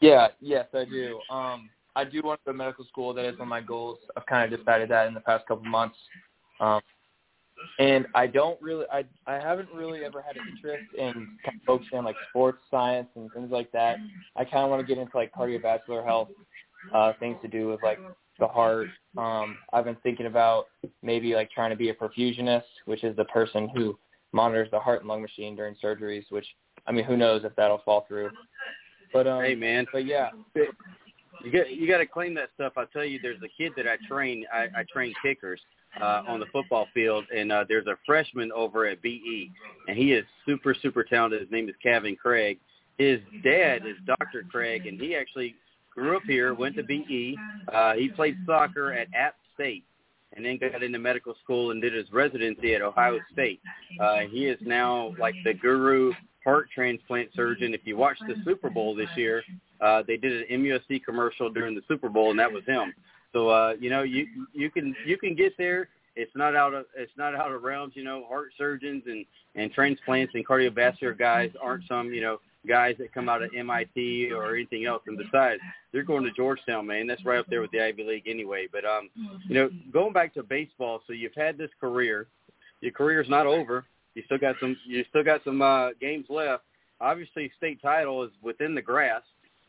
Yeah, yes, I do. Um, I do want to go to medical school. That is one of my goals. I've kind of decided that in the past couple months. Um, and I don't really, I I haven't really ever had an interest in kind of focusing on like sports science and things like that. I kind of want to get into like cardiovascular health, uh, things to do with like the heart. Um, I've been thinking about maybe like trying to be a perfusionist, which is the person who monitors the heart and lung machine during surgeries. Which I mean, who knows if that'll fall through. But um, hey man, but yeah, you got you got to claim that stuff. I tell you, there's a kid that I train. I, I train kickers uh, on the football field, and uh, there's a freshman over at BE, and he is super super talented. His name is Kevin Craig. His dad is Dr. Craig, and he actually grew up here, went to BE. Uh, he played soccer at App State, and then got into medical school and did his residency at Ohio State. Uh, he is now like the guru heart transplant surgeon. If you watch the Super Bowl this year, uh, they did an MUSC commercial during the Super Bowl, and that was him. So uh, you know, you you can you can get there. It's not out of it's not out of realms. You know, heart surgeons and and transplants and cardiovascular guys aren't some you know guys that come out of MIT or anything else. And besides, they're going to Georgetown, man. That's right up there with the Ivy League anyway. But um, you know, going back to baseball, so you've had this career. Your career's not over. You still got some. You still got some uh, games left. Obviously, state title is within the grasp.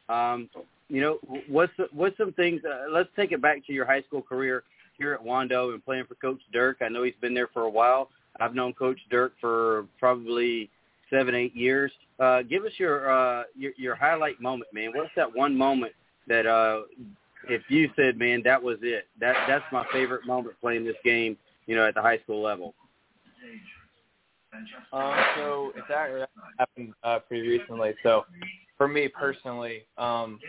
Um, you know, what's what's some things? Uh, let's take it back to your high school career here at Wando and playing for Coach Dirk. I know he's been there for a while. I've known Coach Dirk for probably seven, eight years. Uh, give us your, uh, your your highlight moment, man. What's that one moment that uh, if you said, man, that was it. That that's my favorite moment playing this game. You know, at the high school level. Um, so it's actually happened uh, pretty recently. So for me personally, um,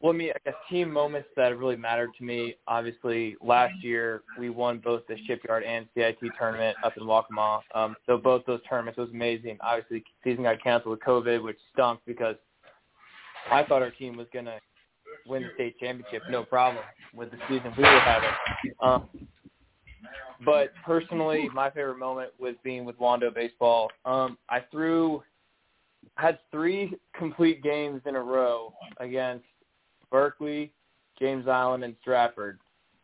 well, I mean, I guess team moments that really mattered to me. Obviously, last year we won both the Shipyard and CIT tournament up in Waccamaw. Um, so both those tournaments was amazing. Obviously, season got canceled with COVID, which stunk because I thought our team was gonna win the state championship, no problem, with the season we were having. Um, but personally, my favorite moment was being with Wando baseball. Um, I threw had three complete games in a row against Berkeley, James Island, and Stratford.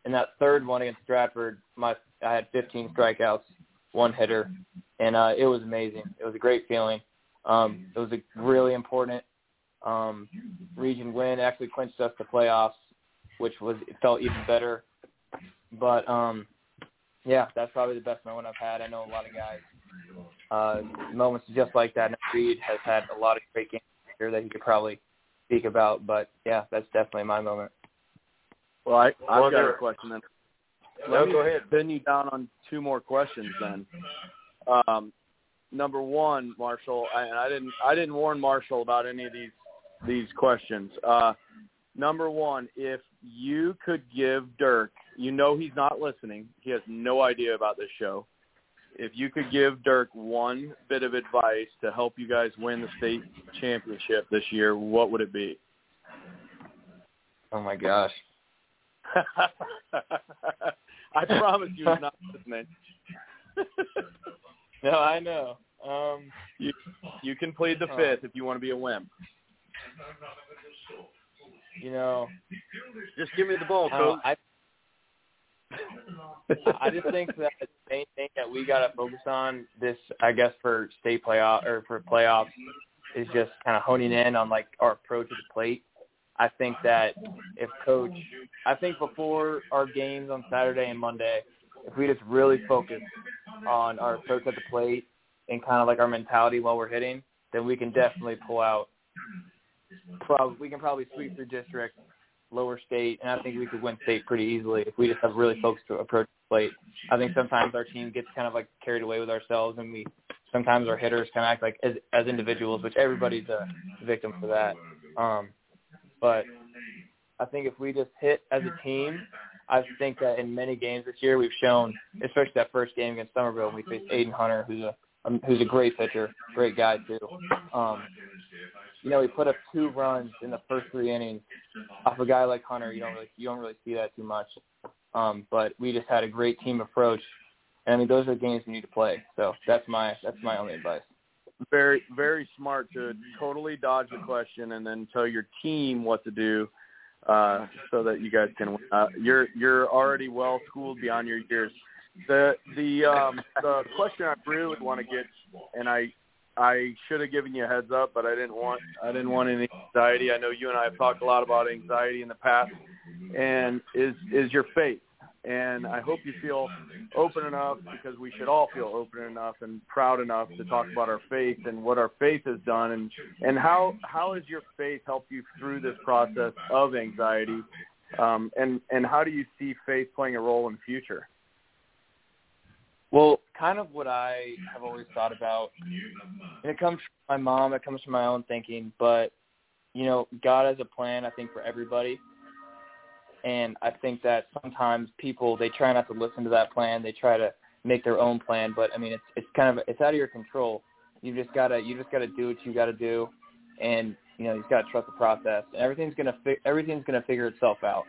And that third one against Stratford, my I had 15 strikeouts, one hitter, and uh, it was amazing. It was a great feeling. Um, it was a really important um, region win actually clinched us the playoffs, which was it felt even better. But um, yeah, that's probably the best moment I've had. I know a lot of guys uh, moments just like that. And Reed has had a lot of great games here that he could probably speak about. But yeah, that's definitely my moment. Well, I, I've Well, got there- a question then. No, Let me go ahead. pin you down on two more questions then. Um, number one, Marshall, I, and I didn't I didn't warn Marshall about any of these these questions. Uh, number one, if you could give Dirk, you know he's not listening. He has no idea about this show. If you could give Dirk one bit of advice to help you guys win the state championship this year, what would it be? Oh my gosh. I promise you he's not listening. No, I know. Um, you you can plead the Oh. fifth if you want to be a wimp. you know, Just give me the ball, coach. I I just think that the main thing that we got to focus on this, I guess, for state playoff or for playoffs, is just kind of honing in on like our approach at the plate. I think that if coach, I think before our games on Saturday and Monday, if we just really focus on our approach at the plate and kind of like our mentality while we're hitting, then we can definitely pull out. Probably we can probably sweep through district, lower state, and I think we could win state pretty easily if we just have really focused to approach the plate. I think sometimes our team gets kind of like carried away with ourselves, and we sometimes our hitters kind of act like as as individuals, which everybody's a victim for that. Um, but I think if we just hit as a team, I think that in many games this year we've shown, especially that first game against Summerville, we faced Aiden Hunter, who's a um, who's a great pitcher, great guy too. Um, you know, he put up two runs in the first three innings off a guy like Hunter. You don't really you don't really see that too much. Um, but we just had a great team approach, and I mean those are games we need to play. So that's my that's my only advice. Very very smart to totally dodge the question and then tell your team what to do, uh, so that you guys can. Uh, you're you're already well schooled beyond your years. The the um, the question I really would want to get, and I I should have given you a heads up, but I didn't want I didn't want any anxiety. I know you and I have talked a lot about anxiety in the past, and is is your faith. And I hope you feel open enough because we should all feel open enough and proud enough to talk about our faith and what our faith has done and and how how has your faith helped you through this process of anxiety um, and and how do you see faith playing a role in the future? Well, kind of what I have always thought about, and it comes from my mom, it comes from my own thinking, but, you know, God has a plan, I think, for everybody. And I think that sometimes people, they try not to listen to that plan. They try to make their own plan, but I mean, it's, it's kind of, it's out of your control. You just gotta, you just gotta do what you gotta do. And, you know, you just gotta trust the process. And everything's gonna, fi- everything's gonna figure itself out.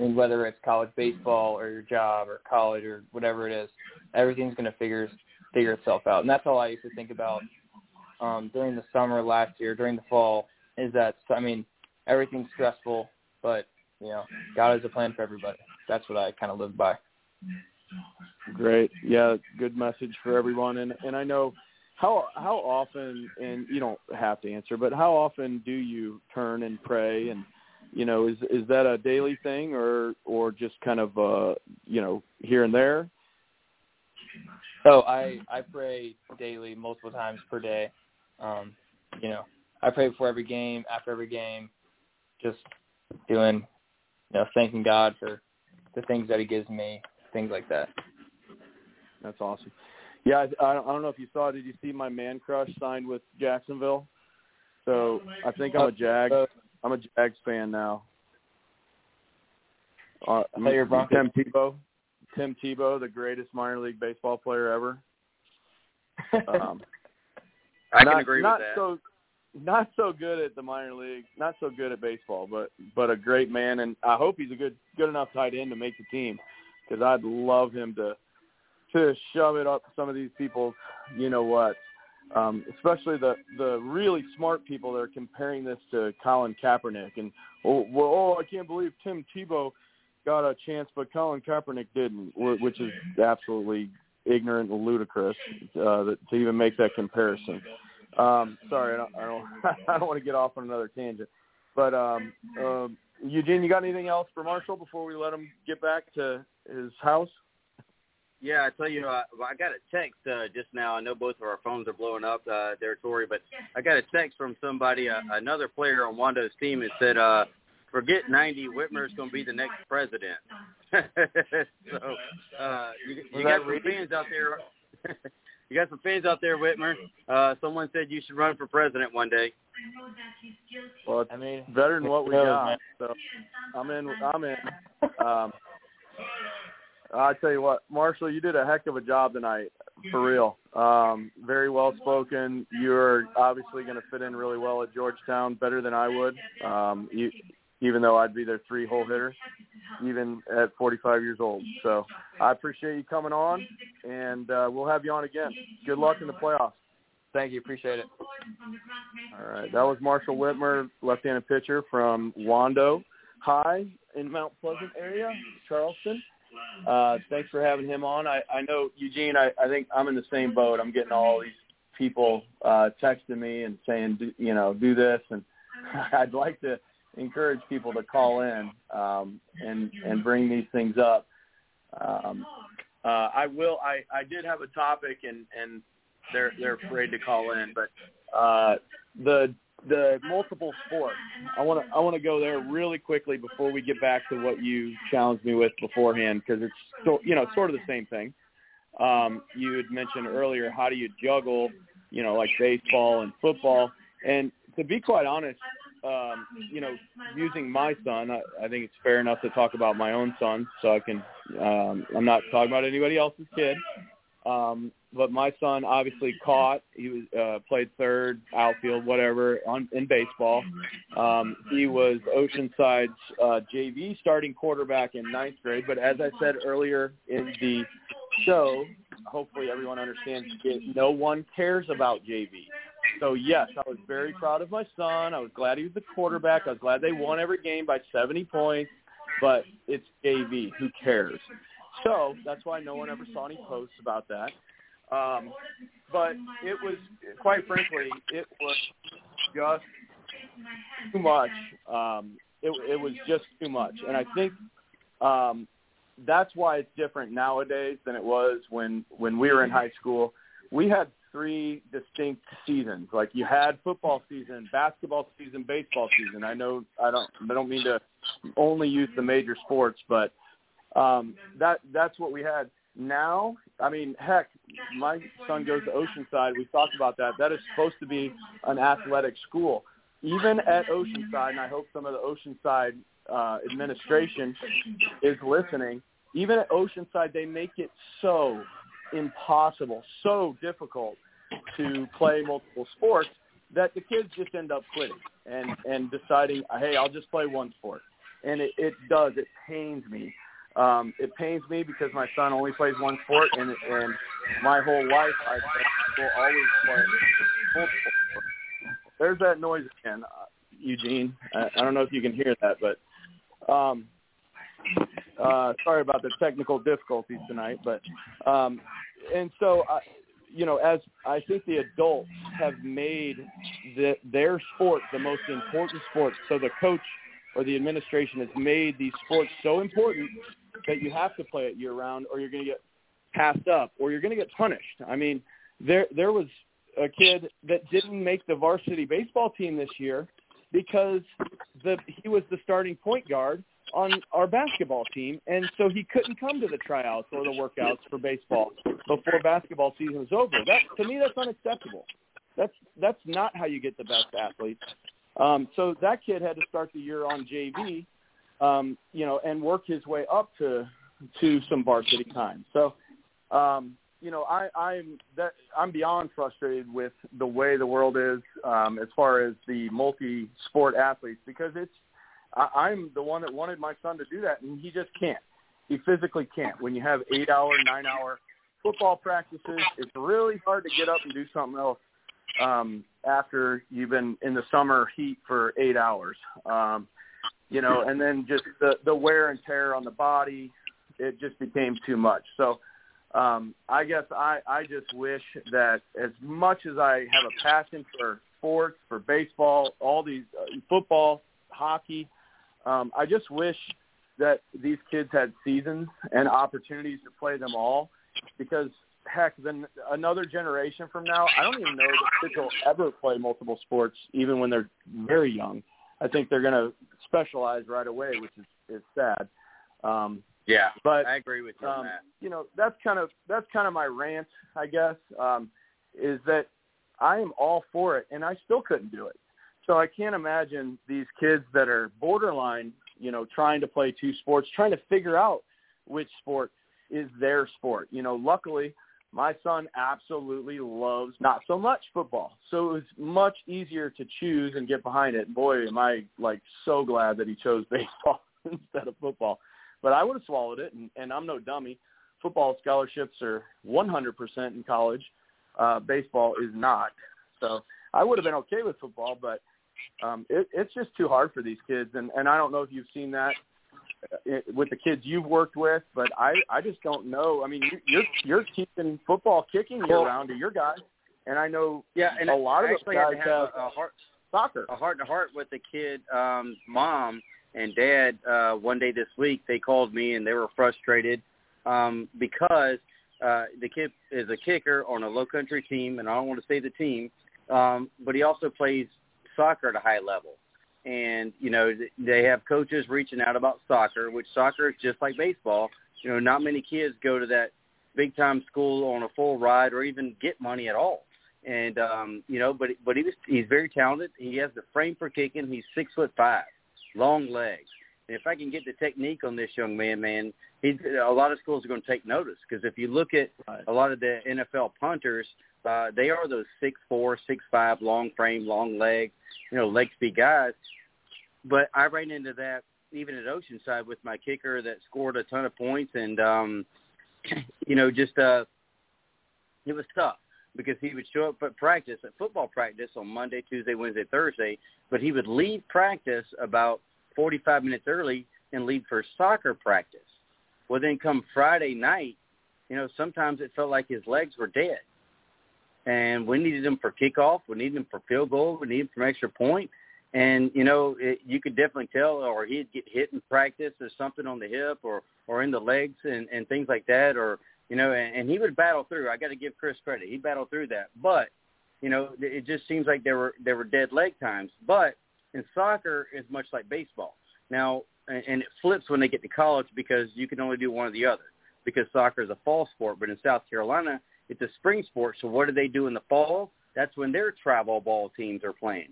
Mean, whether it's college baseball or your job or college or whatever it is, everything's going to figure figure itself out. And that's all I used to think about um, during the summer last year, during the fall, is that I mean, everything's stressful, but you know, God has a plan for everybody. That's what I kind of live by. Great. Yeah, good message for everyone. And and I know how how often and you don't have to answer, but how often do you turn and pray and you know, is is that a daily thing or or just kind of uh, you know, here and there? Oh, I I pray daily, multiple times per day. Um, you know, I pray before every game, after every game, just doing, you know, thanking God for the things that He gives me, things like that. That's awesome. Yeah, I, I don't I don't know if you saw. Did you see my man crush signed with Jacksonville? So I think I'm a Jag. So, I'm a Jags fan now. Uh, I thought you were Broncos. Tim Tebow. Tim Tebow, the greatest minor league baseball player ever. Um, I not, can agree not with that. so not so good at the minor league, not so good at baseball, but but a great man, and I hope he's a good good enough tight end to make the team because I'd love him to to shove it up some of these people's, you know what, um, especially the the really smart people that are comparing this to Colin Kaepernick and oh well oh I can't believe Tim Tebow got a chance but Colin Kaepernick didn't, which is absolutely ignorant and ludicrous uh, to even make that comparison. Um, sorry, I don't, I don't, I don't want to get off on another tangent. But um, uh, Eugene, you got anything else for Marshall before we let him get back to his house? Yeah, I tell you, uh, I got a text uh, just now. I know both of our phones are blowing up uh, there, Torre, but I got a text from somebody, uh, another player on Wando's team, that said, uh, "Forget 90. Whitmer's going to be the next president." so uh, you, you got some fans out there. you got some fans out there, Whitmer. Uh, someone said you should run for president one day. Well, it's I mean, better than what we knows, got. So I'm in. I'm in. Um, I tell you what, Marshall, you did a heck of a job tonight, for real. Um, very well spoken. You're obviously going to fit in really well at Georgetown, better than I would. Um, you, even though I'd be their three hole hitter, even at 45 years old. So I appreciate you coming on, and uh, we'll have you on again. Good luck in the playoffs. Thank you. Appreciate it. All right, that was Marshall Whitmer, left-handed pitcher from Wando High in Mount Pleasant area, Charleston. Uh, thanks for having him on. I, I know Eugene. I, I think I'm in the same boat. I'm getting all these people uh, texting me and saying, you know, do this, and I'd like to encourage people to call in um, and and bring these things up. Um, uh, I will. I, I did have a topic, and and they're they're afraid to call in, but uh, the the multiple sports. I want to I want to go there really quickly before we get back to what you challenged me with beforehand because it's so, you know sort of the same thing. Um, you had mentioned earlier how do you juggle you know like baseball and football, and to be quite honest, um, you know using my son, I, I think it's fair enough to talk about my own son, so I can um, I'm not talking about anybody else's kid. Um, but my son obviously caught. He was uh, played third, outfield, whatever, on in baseball. Um, he was Oceanside's uh, JV starting quarterback in ninth grade. But as I said earlier in the show, hopefully everyone understands it, no one cares about JV. So yes, I was very proud of my son. I was glad he was the quarterback. I was glad they won every game by 70 points. But it's JV. Who cares? So that's why no one ever saw any posts about that. Um, but it was, quite frankly, it was just too much. Um, it, it was just too much, and I think um, that's why it's different nowadays than it was when when we were in high school. We had three distinct seasons. Like you had football season, basketball season, baseball season. I know I don't I don't mean to only use the major sports, but um, that that's what we had. Now, I mean, heck, my son goes to Oceanside. We talked about that. That is supposed to be an athletic school. Even at Oceanside, and I hope some of the Oceanside uh, administration is listening. Even at Oceanside, they make it so impossible, so difficult to play multiple sports that the kids just end up quitting and and deciding, hey, I'll just play one sport. And it, it does. It pains me um, it pains me because my son only plays one sport, and and my whole life I will always play. There's that noise again, uh, Eugene. I, I don't know if you can hear that, but um, uh, sorry about the technical difficulties tonight. But um, and so I, you know, as I think the adults have made the, their sport the most important sport, so the coach or the administration has made these sports so important that you have to play it year round or you're going to get passed up or you're going to get punished. I mean, there there was a kid that didn't make the varsity baseball team this year because the he was the starting point guard on our basketball team and so he couldn't come to the tryouts or the workouts for baseball before basketball season was over. That to me that's unacceptable. That's that's not how you get the best athletes. Um, so that kid had to start the year on JV um, you know, and work his way up to to some varsity time. So, um, you know, I, I'm that I'm beyond frustrated with the way the world is um, as far as the multi-sport athletes because it's I, I'm the one that wanted my son to do that, and he just can't. He physically can't. When you have eight-hour, nine-hour football practices, it's really hard to get up and do something else um, after you've been in the summer heat for eight hours. Um, you know, and then just the the wear and tear on the body, it just became too much. So um, I guess I I just wish that as much as I have a passion for sports, for baseball, all these uh, football, hockey, um, I just wish that these kids had seasons and opportunities to play them all because heck, then another generation from now, I don't even know that kids will ever play multiple sports, even when they're very young. I think they're going to specialize right away, which is is sad. Um, yeah, but I agree with you um, on that. You know, that's kind of that's kind of my rant, I guess, um, is that I am all for it, and I still couldn't do it. So I can't imagine these kids that are borderline, you know, trying to play two sports, trying to figure out which sport is their sport. You know, luckily my son absolutely loves not so much football. So it was much easier to choose and get behind it. Boy, am I like so glad that he chose baseball instead of football. But I would have swallowed it and, and I'm no dummy. Football scholarships are 100% in college. Uh, baseball is not. So I would have been okay with football, but um, it, it's just too hard for these kids. And, and I don't know if you've seen that with the kids you've worked with, but I I just don't know. I mean, you're you're keeping football kicking year Well- round to your guys, and I know Yeah, and a lot of those guys have have a, a heart soccer. a heart to heart with the kid um mom and dad uh one day this week they called me and they were frustrated um because uh the kid is a kicker on a low country team and I don't want to say the team um but he also plays soccer at a high level and you know they have coaches reaching out about soccer which soccer is just like baseball. You know not many kids go to that big time school on a full ride or even get money at all. And um you know but but he was he's very talented. He has the frame for kicking. He's six foot five long legs if i can get the technique on this young man man he's a lot of schools are going to take notice because if you look at Right. a lot of the nfl punters uh they are those six four six five long frame long legs you know leg speed guys but i ran into that even at oceanside with my kicker that scored a ton of points and um you know just uh it was tough because he would show up at practice, at football practice on Monday, Tuesday, Wednesday, Thursday, but he would leave practice about 45 minutes early and leave for soccer practice. Well, then come Friday night, you know, sometimes it felt like his legs were dead. And we needed him for kickoff. We needed him for field goal. We needed him for extra point. And, you know, it, you could definitely tell, or he'd get hit in practice or something on the hip or, or in the legs and, and things like that, or, you know, and, and he would battle through. I got to give Chris credit; he battled through that. But you know, it just seems like there were there were dead leg times. But in soccer, it's much like baseball. Now, and and it flips when they get to college because you can only do one or the other. Because soccer is a fall sport, but in South Carolina, it's a spring sport. So what do they do in the fall? That's when their travel ball teams are playing.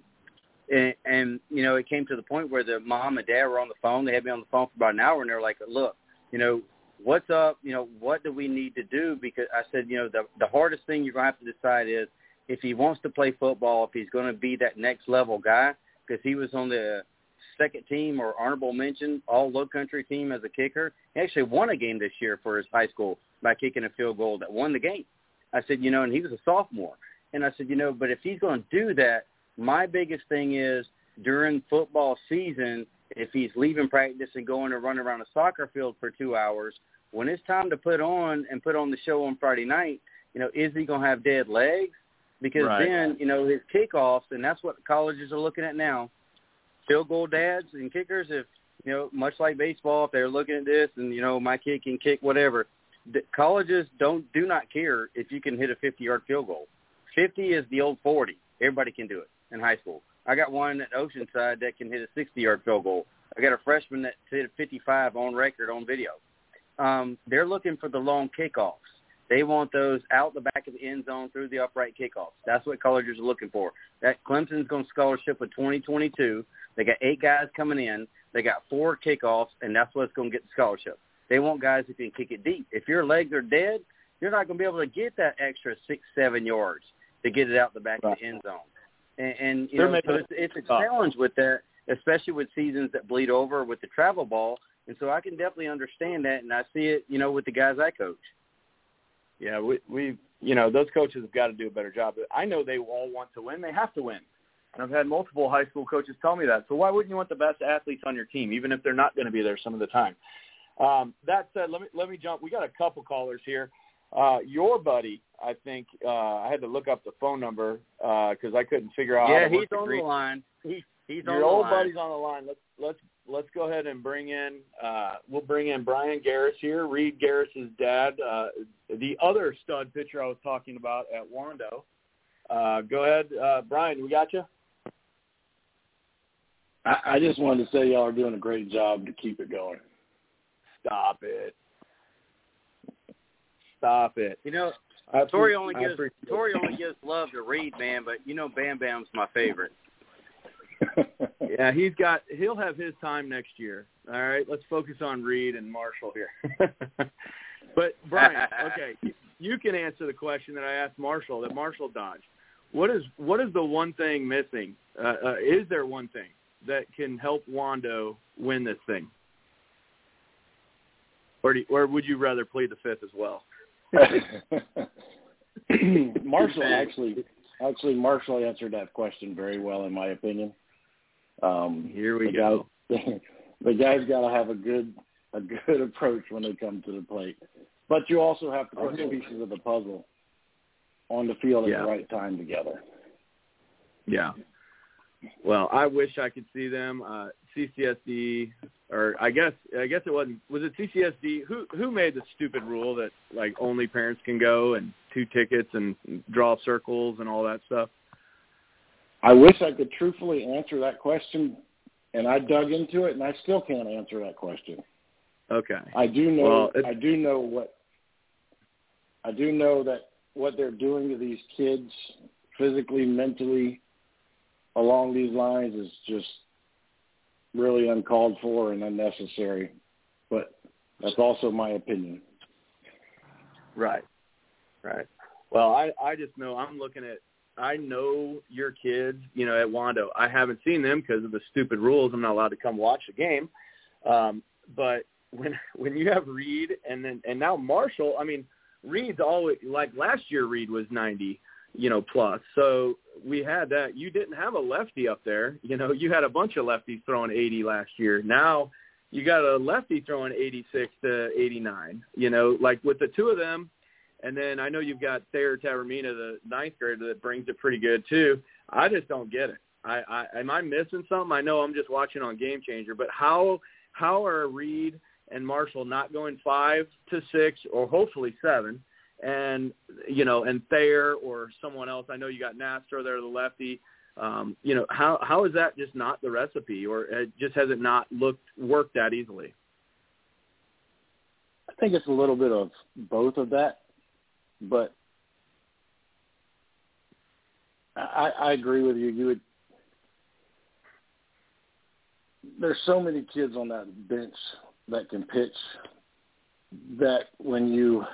And, and you know, it came to the point where the mom and dad were on the phone. They had me on the phone for about an hour, and they're like, "Look, you know, what's up? You know, what do we need to do? Because I said, you know, the the hardest thing you're gonna have to decide is if he wants to play football, if he's going to be that next level guy, because he was on the second team or honorable mention all low country team as a kicker. He actually won a game this year for his high school by kicking a field goal that won the game. I said, you know, and he was a sophomore. And I said, you know, but if he's going to do that, my biggest thing is during football season, if he's leaving practice and going to run around a soccer field for two hours, when it's time to put on and put on the show on Friday night, you know, is he going to have dead legs? Because Right. then, you know, his kickoffs, and that's what colleges are looking at now. Field goal dads and kickers, if you know, much like baseball, if they're looking at this and you know, my kid can kick whatever. The colleges don't do not care if you can hit a 50-yard field goal. 50 is the old 40. Everybody can do it in high school. I got one at Oceanside that can hit a 60-yard field goal. I got a freshman that hit a 55 on record on video. Um, they're looking for the long kickoffs. They want those out the back of the end zone through the upright kickoffs. That's what colleges are looking for. That Clemson's going to scholarship with 2022. They got eight guys coming in. They got four kickoffs, and that's what's going to get the scholarship. They want guys who can kick it deep. If your legs are dead, you're not going to be able to get that extra six, seven yards to get it out the back of the end zone. And, and you They're know, so it's, it's a tough. challenge with that, especially with seasons that bleed over with the travel ball. And so I can definitely understand that, and I see it, you know, with the guys I coach. Yeah, we we you know those coaches have got to do a better job. I know they all want to win. They have to win. And I've had multiple high school coaches tell me that. So why wouldn't you want the best athletes on your team, even if they're not going to be there some of the time? Um, that said, let me let me jump. We got a couple callers here. Uh, your buddy, I think uh, I had to look up the phone number because I couldn't figure out. Yeah, how to he's on the line. He, he's on the line. Your old buddy's on the line. Let's let's let's go ahead and bring in. Uh, we'll bring in Brian Garris here, Reed Garris's dad, uh, the other stud pitcher I was talking about at Wando. Uh, go ahead, uh, Brian. We got you. I, I just wanted to say y'all are doing a great job to keep it going. Stop it. Stop it. You know, I Torre only I gives. Torre only gives love to Reed, man. But you know, Bam Bam's my favorite. Yeah, he's got. He'll have his time next year. All right, let's focus on Reed and Marshall here. but Brian, okay, you can answer the question that I asked Marshall that Marshall dodged. What is what is the one thing missing? Uh, uh, is there one thing that can help Wando win this thing, or do, or would you rather plead the fifth as well? Marshall actually, actually Marshall answered that question very well, in my opinion. Um, Here we the go. Guy, the guys got to have a good, a good approach when they come to the plate, but you also have to put the pieces of the puzzle on the field at Yeah. the right time together. Yeah. Well, I wish I could see them. Uh, CCSD, or I guess I guess it wasn't. Was it CCSD? Who who made the stupid rule that like only parents can go and two tickets and draw circles and all that stuff? I wish I could truthfully answer that question, and I dug into it, and I still can't answer that question. Okay. I do know. Well, I do know what. I do know that what they're doing to these kids, physically, mentally, along these lines, is just really uncalled for and unnecessary. But that's also my opinion. Right. Right. Well, I I just know I'm looking at I know your kids, you know, at Wando. I haven't seen them because of the stupid rules. I'm not allowed to come watch the game. Um, but when when you have Reed and then and now Marshall, I mean, Reed's always like last year. Reed was 90, you know, plus. So we had that. You didn't have a lefty up there. You know, you had a bunch of lefties throwing 80 last year. Now you got a lefty throwing 86 to 89. You know, like with the two of them and then I know you've got Thayer Tavermina, the ninth grader, that brings it pretty good too. I just don't get it. I, I am I missing something? I know I'm just watching on Game Changer, but how how are Reed and Marshall not going five to six or hopefully seven, and you know, and Thayer or someone else? I know you got Nastro there, the lefty. Um, you know, how how is that just not the recipe, or it just has it not looked worked that easily? I think it's a little bit of both of that, but I, I agree with you. You would. There's so many kids on that bench that can pitch that when you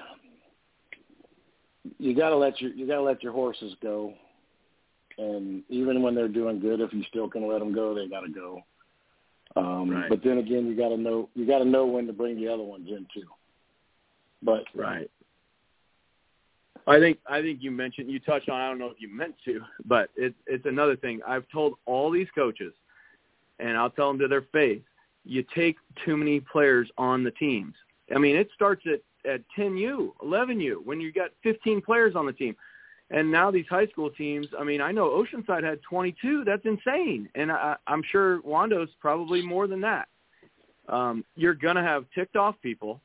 you got to let your you got to let your horses go, and even when they're doing good, if you still can let them go, they got to go. Um, Right. But then again, you got to know you got to know when to bring the other ones in too. But Right. I think I think you mentioned you touched on I don't know if you meant to, but it's it's another thing. I've told all these coaches, and I'll tell them to their face, you take too many players on the teams. I mean, it starts at at 10U, 11U when you got 15 players on the team. And now these high school teams, I mean, I know Oceanside had 22. That's insane. And I, I'm sure Wando's probably more than that. Um, you're to have ticked off people.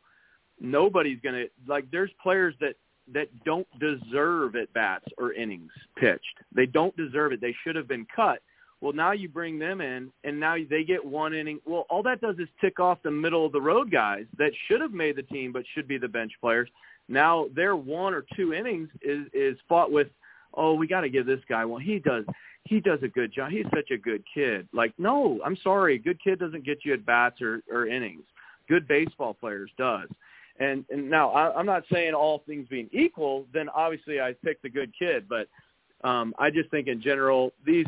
Nobody's going to, like, there's players that, that don't deserve at bats or innings pitched. They don't deserve it. They should have been cut. Well, now you bring them in, and now they get one inning. Well, all that does is tick off the middle of the road guys that should have made the team but should be the bench players. Now their one or two innings is is fought with, oh, we got to give this guy one. He does he does a good job. He's such a good kid. Like, no, I'm sorry, A good kid doesn't get you at bats or or innings. Good baseball players does. And and now I, I'm not saying all things being equal, then obviously I picked the good kid, but um, I just think in general these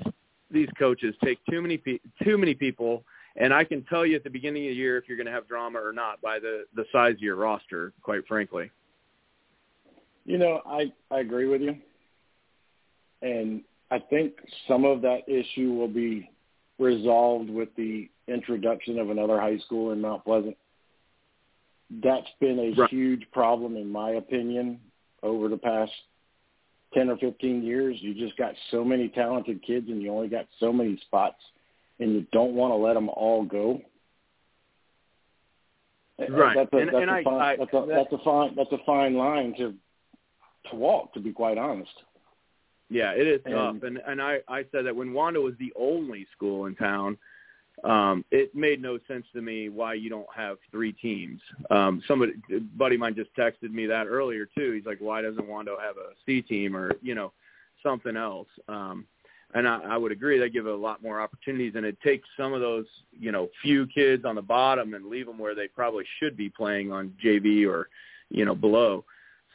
these coaches take too many pe- too many people, and I can tell you at the beginning of the year if you're going to have drama or not by the the size of your roster. Quite frankly. You know, I I agree with you, and I think some of that issue will be resolved with the introduction of another high school in Mount Pleasant. That's been a Right. huge problem, in my opinion, over the past 10 or 15 years. You just got so many talented kids and you only got so many spots and you don't want to let them all go. Right. That's a, And- that's, and a I- fine, I- that's, a, that- that's a fine that's a fine line to to walk. To be quite honest. Yeah, it is And- tough. And and I I said that when Wando was the only school in town, um, it made no sense to me why you don't have three teams. Um, somebody, buddy mine just texted me that earlier too. He's like, why doesn't Wando have a C team or you know something else? Um, and I, I would agree. They give a lot more opportunities, and it takes some of those you know few kids on the bottom and leave them where they probably should be playing on JV or you know below.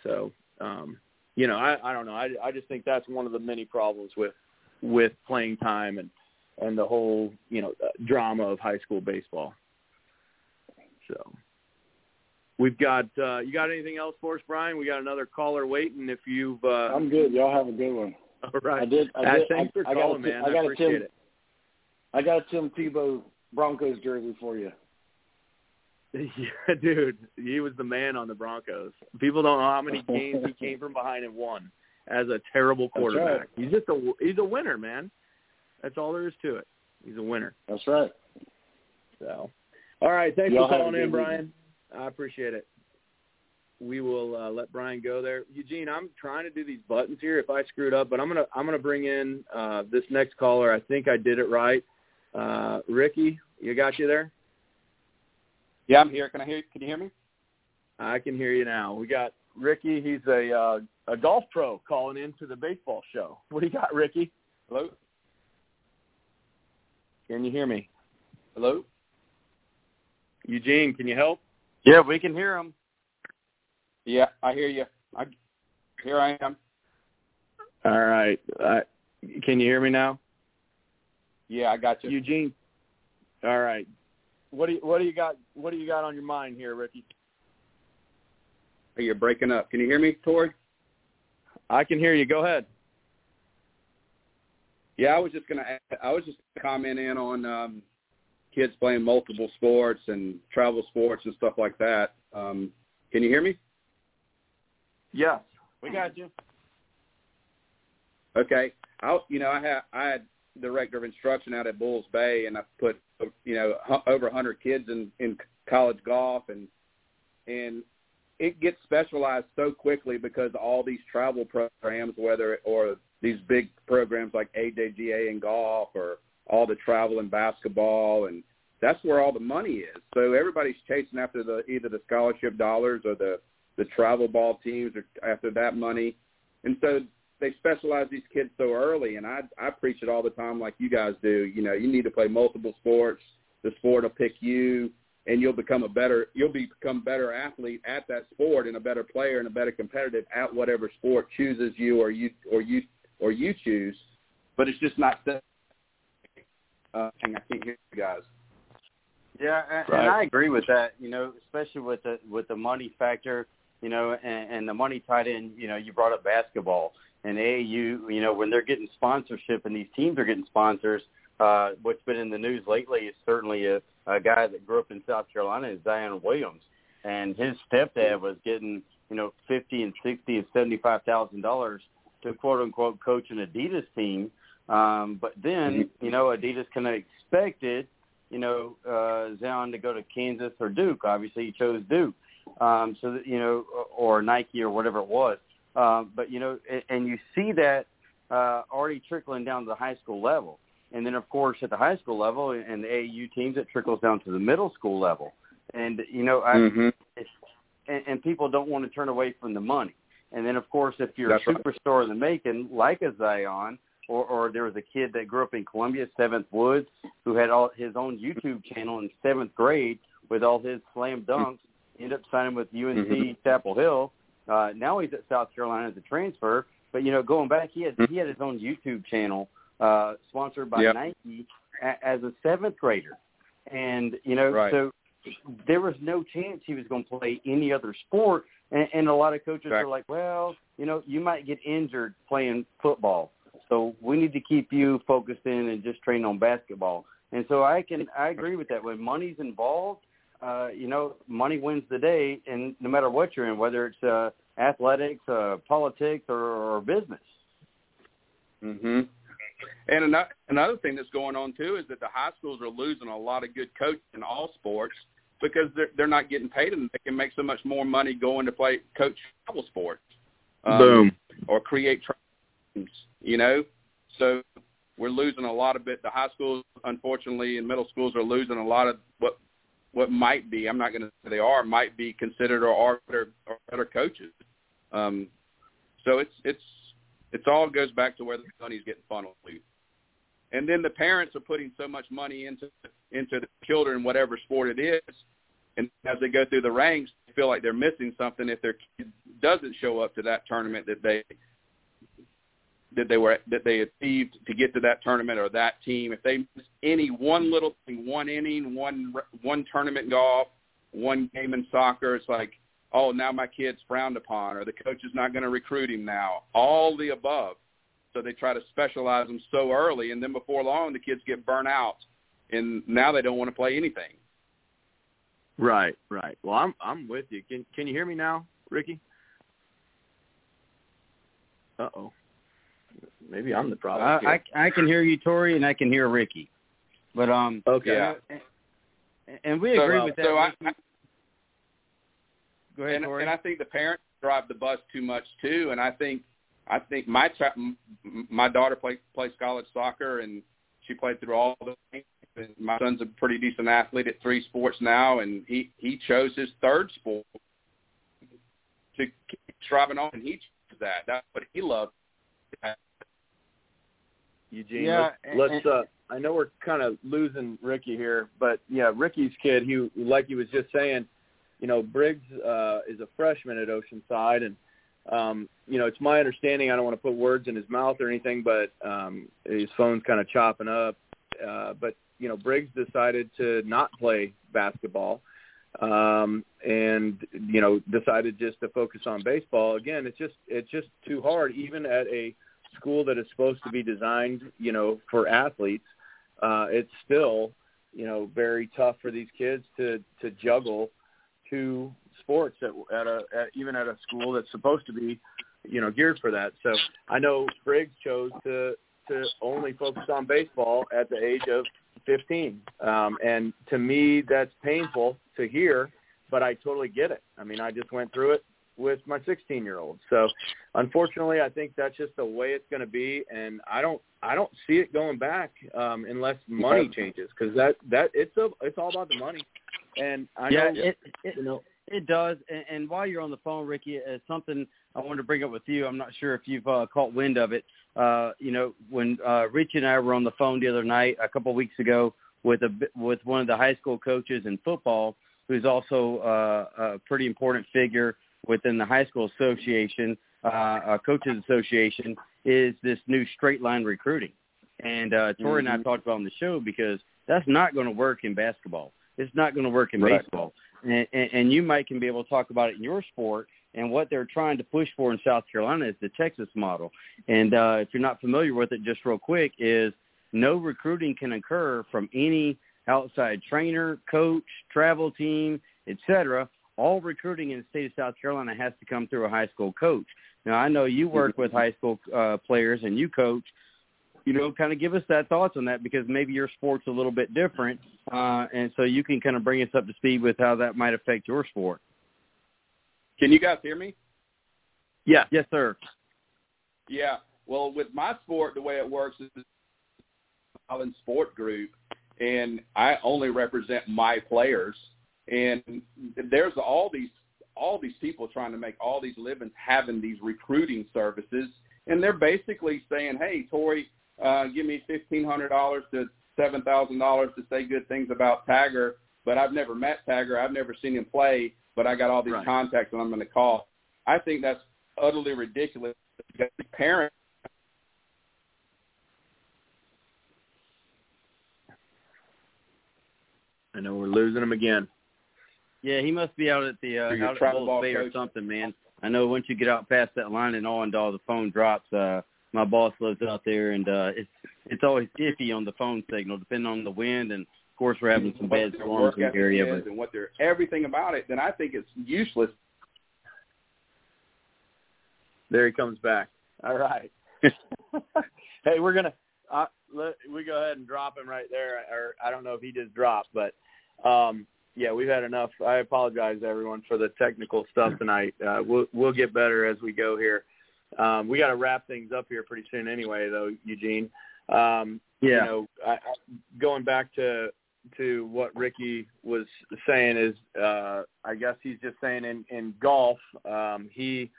So um, you know, I, I don't know. I, I just think that's one of the many problems with with playing time and and the whole you know uh, drama of high school baseball. So we've got uh, you got anything else for us, Brian? We got another caller waiting. If you've uh, I'm good. Y'all have a good one. all right. I did. I Uh, did. thanks I, for I got calling, a, man. I I got a appreciate Tim. it. I got a Tim Tebow Broncos jersey for you. Yeah, dude, he was the man on the Broncos. People don't know how many games he came from behind and won as a terrible That's right. quarterback. He's just a he's a winner, man. That's all there is to it. He's a winner. That's right. So, all right, thanks Y'all for calling in, good Brian. I appreciate it. We will uh, let Brian go there. Eugene, I'm trying to do these buttons here. If I screwed up, but I'm gonna I'm gonna bring in uh, this next caller. I think I did it right. Uh, Ricky, you got you there? Yeah, I'm here. Can I hear? You? Can you hear me? I can hear you now. We got Ricky. He's a uh, a golf pro calling in to the baseball show. What do you got, Ricky? Hello. Can you hear me? Hello. Eugene, can you help? Yeah, we can hear him. Yeah, I hear you. I here I am. All right. Uh, can you hear me now? Yeah, I got you. Eugene. All right. What do you what do you got what do you got on your mind here, Ricky? Hey, You're breaking up. Can you hear me, Torre? I can hear you. Go ahead. Yeah, I was just gonna. add- I was just commenting on um, kids playing multiple sports and travel sports and stuff like that. Um, can you hear me? Yes. We got you. Okay. I you know I had I had director of instruction out at Bulls Bay, and I put you know over a 100 kids in in college golf, and and it gets specialized so quickly because all these travel programs, whether or these big programs like AJGA in golf or all the travel in basketball, and that's where all the money is. So everybody's chasing after the either the scholarship dollars or the the travel ball teams or after that money, and so they specialize these kids so early, and I I preach it all the time, like you guys do. You know, you need to play multiple sports. The sport will pick you, and you'll become a better you'll become better athlete at that sport, and a better player, and a better competitive at whatever sport chooses you or you or you or you choose. But it's just not. Uh, I can't hear you guys. Yeah, and, Right. and I agree with that. You know, especially with the with the money factor. You know, and, and the money tied in. You know, you brought up basketball and AAU. You know, when they're getting sponsorship and these teams are getting sponsors. Uh, what's been in the news lately is certainly a, a guy that grew up in South Carolina is Zion Williams, and his stepdad was getting you know fifty and sixty and seventy five thousand dollars to quote unquote coach an Adidas team. Um, but then you know Adidas kind of expected you know, uh, Zion to go to Kansas or Duke. Obviously, he chose Duke. Um, so that, you know, or Nike or whatever it was. Um, but you know, and, and you see that uh, already trickling down to the high school level, and then of course at the high school level and the AAU teams, it trickles down to the middle school level. And you know, I, Mhm. it's, and, and people don't want to turn away from the money. And then of course, if you're That's a right. superstar in the making, like a Zion, or, or there was a kid that grew up in Columbia, Seventh Woods, who had all his own YouTube channel in seventh grade with all his slam dunks. Ended up signing with UNC Mhm. Chapel Hill. Uh, now he's at South Carolina as a transfer. But you know, going back, he had he had his own YouTube channel uh, sponsored by Yep. Nike a, as a seventh grader, and you know, Right. so there was no chance he was going to play any other sport. And, and a lot of coaches Correct. are like, well, you know, you might get injured playing football. So we need to keep you focused in and just train on basketball. And so I can I agree with that. When money's involved, uh, you know, money wins the day, and no matter what you're in, whether it's uh, athletics, uh, politics, or, or business. Mhm. And another another thing that's going on too is that the high schools are losing a lot of good coaches in all sports because they're they're not getting paid and they can make so much more money going to play coach travel sports. Um, Boom. Or create teams, you know. So we're losing a lot of it. The high schools, unfortunately, and middle schools are losing a lot of what what might be. I'm not going to say they are might be considered or are better, or better coaches. Um, so it's it's it's all goes back to where the money's getting funneled to. And then the parents are putting so much money into into the children, whatever sport it is, and as they go through the ranks, they feel like they're missing something if their kid doesn't show up to that tournament that they that they were that they achieved to get to that tournament or that team. If they miss any one little thing, one inning, one one tournament golf, one game in soccer, it's like, oh, now my kid's frowned upon, or the coach is not going to recruit him now. All the above. So they try to specialize them so early, and then before long, the kids get burnt out, and now they don't want to play anything. Right, right. Well, I'm I'm with you. Can can you hear me now, Ricky? Uh oh. Maybe I'm the problem. I, I I can hear you, Torre, and I can hear Ricky. But um, Okay. Yeah. and, and we So, agree uh, with that. so I, I, Go ahead, and, Torre. and I think the parents drive the bus too much too. And I think I think my ch- my daughter plays plays college soccer, and she played through all the. things. And my son's a pretty decent athlete at three sports now, and he he chose his third sport to keep striving on, and he chose that. That's what he loved. Eugene. Yeah, let's, and- let's uh I know we're kind of losing Ricky here, but yeah, Ricky's kid, he like he was just saying, you know, Briggs uh is a freshman at Oceanside and um, you know, it's my understanding, I don't want to put words in his mouth or anything, but um his phone's kind of chopping up. Uh but you know, Briggs decided to not play basketball um and you know decided just to focus on baseball again it's just it's just too hard even at a school that is supposed to be designed you know for athletes uh it's still you know very tough for these kids to to juggle two sports at, at a at, even at a school that's supposed to be you know geared for that. So i know briggs chose to to only focus on baseball at the age of 15 um and to me that's painful to hear but i totally get it. I mean i just went through it with my 16 year old so unfortunately i think that's just the way it's going to be and i don't i don't see it going back um unless money changes because that that it's a it's all about the money. And i yeah, know it, it you know it does. And, and while you're on the phone, Ricky, it's something I wanted to bring up with you. I'm not sure if you've uh, caught wind of it. Uh, you know, when uh, Richie and I were on the phone the other night, a couple of weeks ago, with a with one of the high school coaches in football, who's also uh, a pretty important figure within the high school association, uh, uh, coaches association, is this new straight line recruiting. And uh, Torre and I Mhm. talked about on the show because that's not going to work in basketball. It's not going to work in Right. baseball and, and, you might can be able to talk about it in your sport. And what they're trying to push for in South Carolina is the Texas model. And uh, if you're not familiar with it, just real quick, is no recruiting can occur from any outside trainer, coach, travel team, etc. All recruiting in the state of South Carolina has to come through a high school coach. Now I know you work with high school uh, players and you coach you know, kind of give us that thoughts on that because maybe your sport's a little bit different, uh, and so you can kind of bring us up to speed with how that might affect your sport. Can you guys hear me? yeah Yes, sir. Yeah. Well, with my sport, the way it works is Island Sport Group, and I only represent my players. And there's all these all these people trying to make all these livings having these recruiting services, and they're basically saying, "Hey, Torre, uh, give me fifteen hundred dollars to seven thousand dollars to say good things about Tiger, but I've never met Tiger, I've never seen him play, but I got all these Right. contacts and I'm going to call." I think that's utterly ridiculous. Because the Parents i know we're losing him again Yeah, he must be out at the uh, out at travel Bulls ball Bay or something, man. I know once you get out past that line and on, all the phone drops. Uh, my boss lives out there, and uh, it's it's always iffy on the phone signal, depending on the wind and Of course, we're having some bad what their storms in the area, but and what their everything about it, then I think it's useless. There he comes back. All right. hey, we're gonna uh, let, we go ahead and drop him right there. Or I don't know if he just dropped, but um, yeah, we've had enough. I apologize everyone for the technical stuff tonight. Uh, we'll we'll get better as we go here. Um, we got to wrap things up here pretty soon anyway, though, Eugene. Um, yeah, you know, I, I, going back to to what Ricky was saying is, uh, I guess he's just saying in in golf, um, he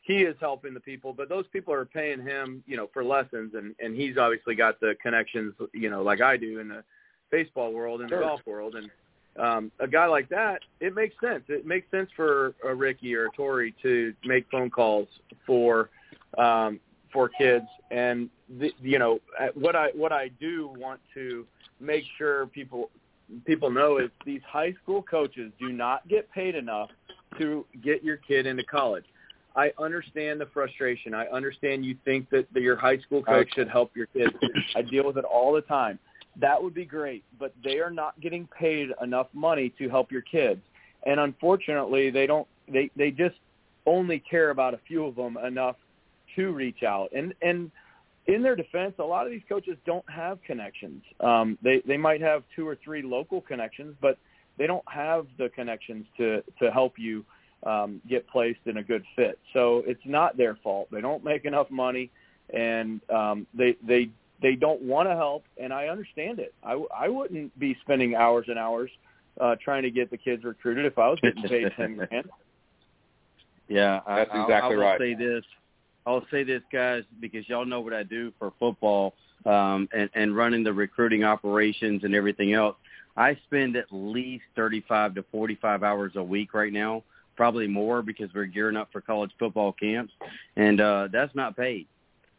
he is helping the people, but those people are paying him, you know, for lessons, and and he's obviously got the connections, you know, like I do in the baseball world and Sure. the golf world, and um, a guy like that, it makes sense. It makes sense for a Ricky or a Torre to make phone calls for um, for kids, and the, you know uh, what I what I do want to make sure people people know is these high school coaches do not get paid enough to get your kid into college. I understand the frustration. I understand you think that the, your high school coach should help your kids. I deal with it all the time. That would be great, but they are not getting paid enough money to help your kids. And unfortunately, they don't they they just only care about a few of them enough to reach out. And and in their defense, a lot of these coaches don't have connections. Um, they they might have two or three local connections, but they don't have the connections to to help you um, get placed in a good fit. So it's not their fault. They don't make enough money, and um, they they they don't want to help. And I understand it. I I wouldn't be spending hours and hours uh, trying to get the kids recruited if I was getting paid ten grand. yeah, I, That's I- exactly I, will right. say this. I'll say this, guys, because y'all know what I do for football um, and, and running the recruiting operations and everything else. I spend at least 35 to 45 hours a week right now, probably more because we're gearing up for college football camps, and uh, that's not paid.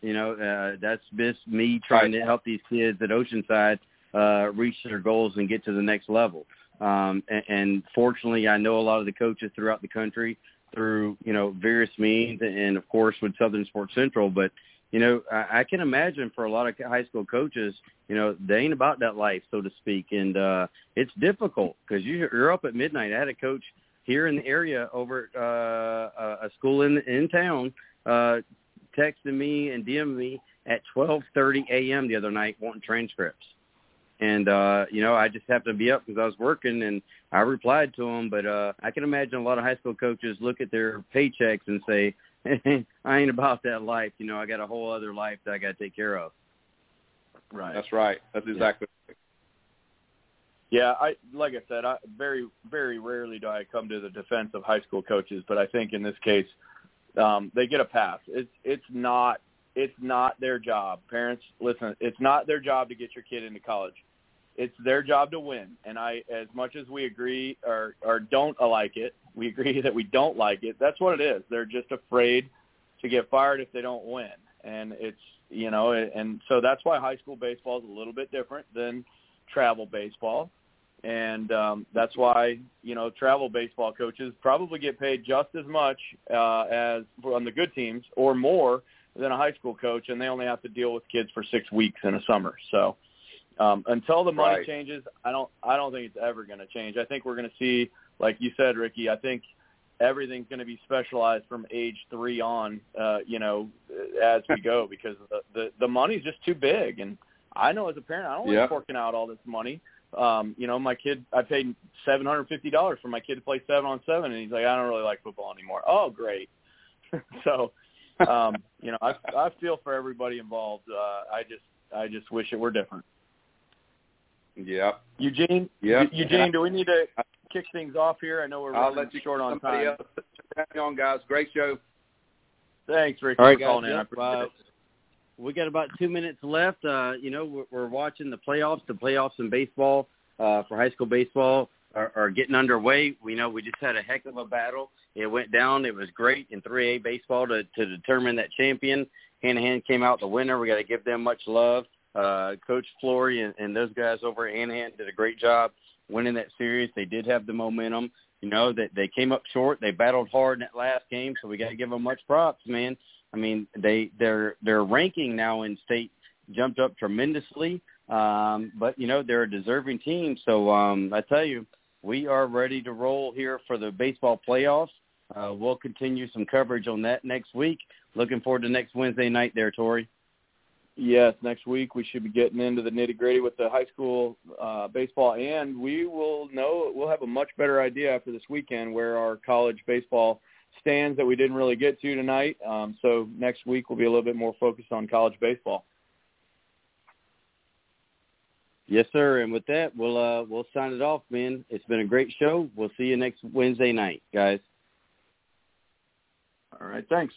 You know, uh, that's just me trying to help these kids at Oceanside uh, reach their goals and get to the next level. Um, and, and fortunately, I know a lot of the coaches throughout the country through you know various means, and of course with Southern Sports Central. But you know, I, I can imagine for a lot of high school coaches, you know, they ain't about that life, so to speak, and uh, it's difficult because you, you're up at midnight. I had a coach here in the area over uh, a- a school in in town uh, texting me and DMing me at 12:30 a.m. the other night wanting transcripts. And uh, you know, I just happened to be up because I was working, and I replied to him. But uh, I can imagine a lot of high school coaches look at their paychecks and say, "I ain't about that life." You know, I got a whole other life that I got to take care of. Right. That's right. That's exactly. Yeah, I like I said, I very very rarely do I come to the defense of high school coaches, but I think in this case, um, they get a pass. It's it's not it's not their job. Parents, listen, it's not their job to get your kid into college. It's their job to win. And I, as much as we agree or or don't like it, we agree that we don't like it. That's what it is. They're just afraid to get fired if they don't win, and it's you know, and so that's why high school baseball is a little bit different than travel baseball and um, that's why you know travel baseball coaches probably get paid just as much uh, as on the good teams or more than a high school coach, and they only have to deal with kids for six weeks in a summer. So um, until the money Right. changes, I don't I don't think it's ever going to change. I think we're going to see, like you said, Ricky. I think everything's going to be specialized from age three on, uh, you know, as we go because the, the the money's just too big. And I know as a parent, I don't Yeah. like forking out all this money um, you know, my kid, I paid seven hundred fifty dollars for my kid to play seven on seven, and he's like, I don't really like football anymore. Oh, great. so, um, you know, I I feel for everybody involved. Uh, I just I just wish it were different. Yep. Eugene, Yep. Eugene, do we need to kick things off here? I know we're I'll let you short on time. else. On, guys. Great show. Thanks, Ricky, All right, for guys. calling in. I appreciate uh, it. We got about two minutes left. Uh, you know, we're, we're watching the playoffs. The playoffs in baseball uh, for high school baseball are, are getting underway. We know we just had a heck of a battle. It went down. It was great in 3A baseball to, to determine that champion. Hanahan came out the winner. We got to give them much love. Uh, Coach Flory and, and those guys over at Hanahan did a great job winning that series. They did have the momentum. You know that they came up short. They battled hard in that last game, so we got to give them much props, man. I mean, they their their ranking now in state jumped up tremendously. Um, but you know they're a deserving team, so um, I tell you, we are ready to roll here for the baseball playoffs. Uh, we'll continue some coverage on that next week. Looking forward to next Wednesday night there, Torre. Yes, next week we should be getting into the nitty gritty with the high school uh, baseball, and we will know we'll have a much better idea after this weekend where our college baseball stands that we didn't really get to tonight. Um, so next week we'll be a little bit more focused on college baseball. Yes, sir. And with that, we'll uh, we'll sign it off, man. It's been a great show. We'll see you next Wednesday night, guys. All right. Thanks.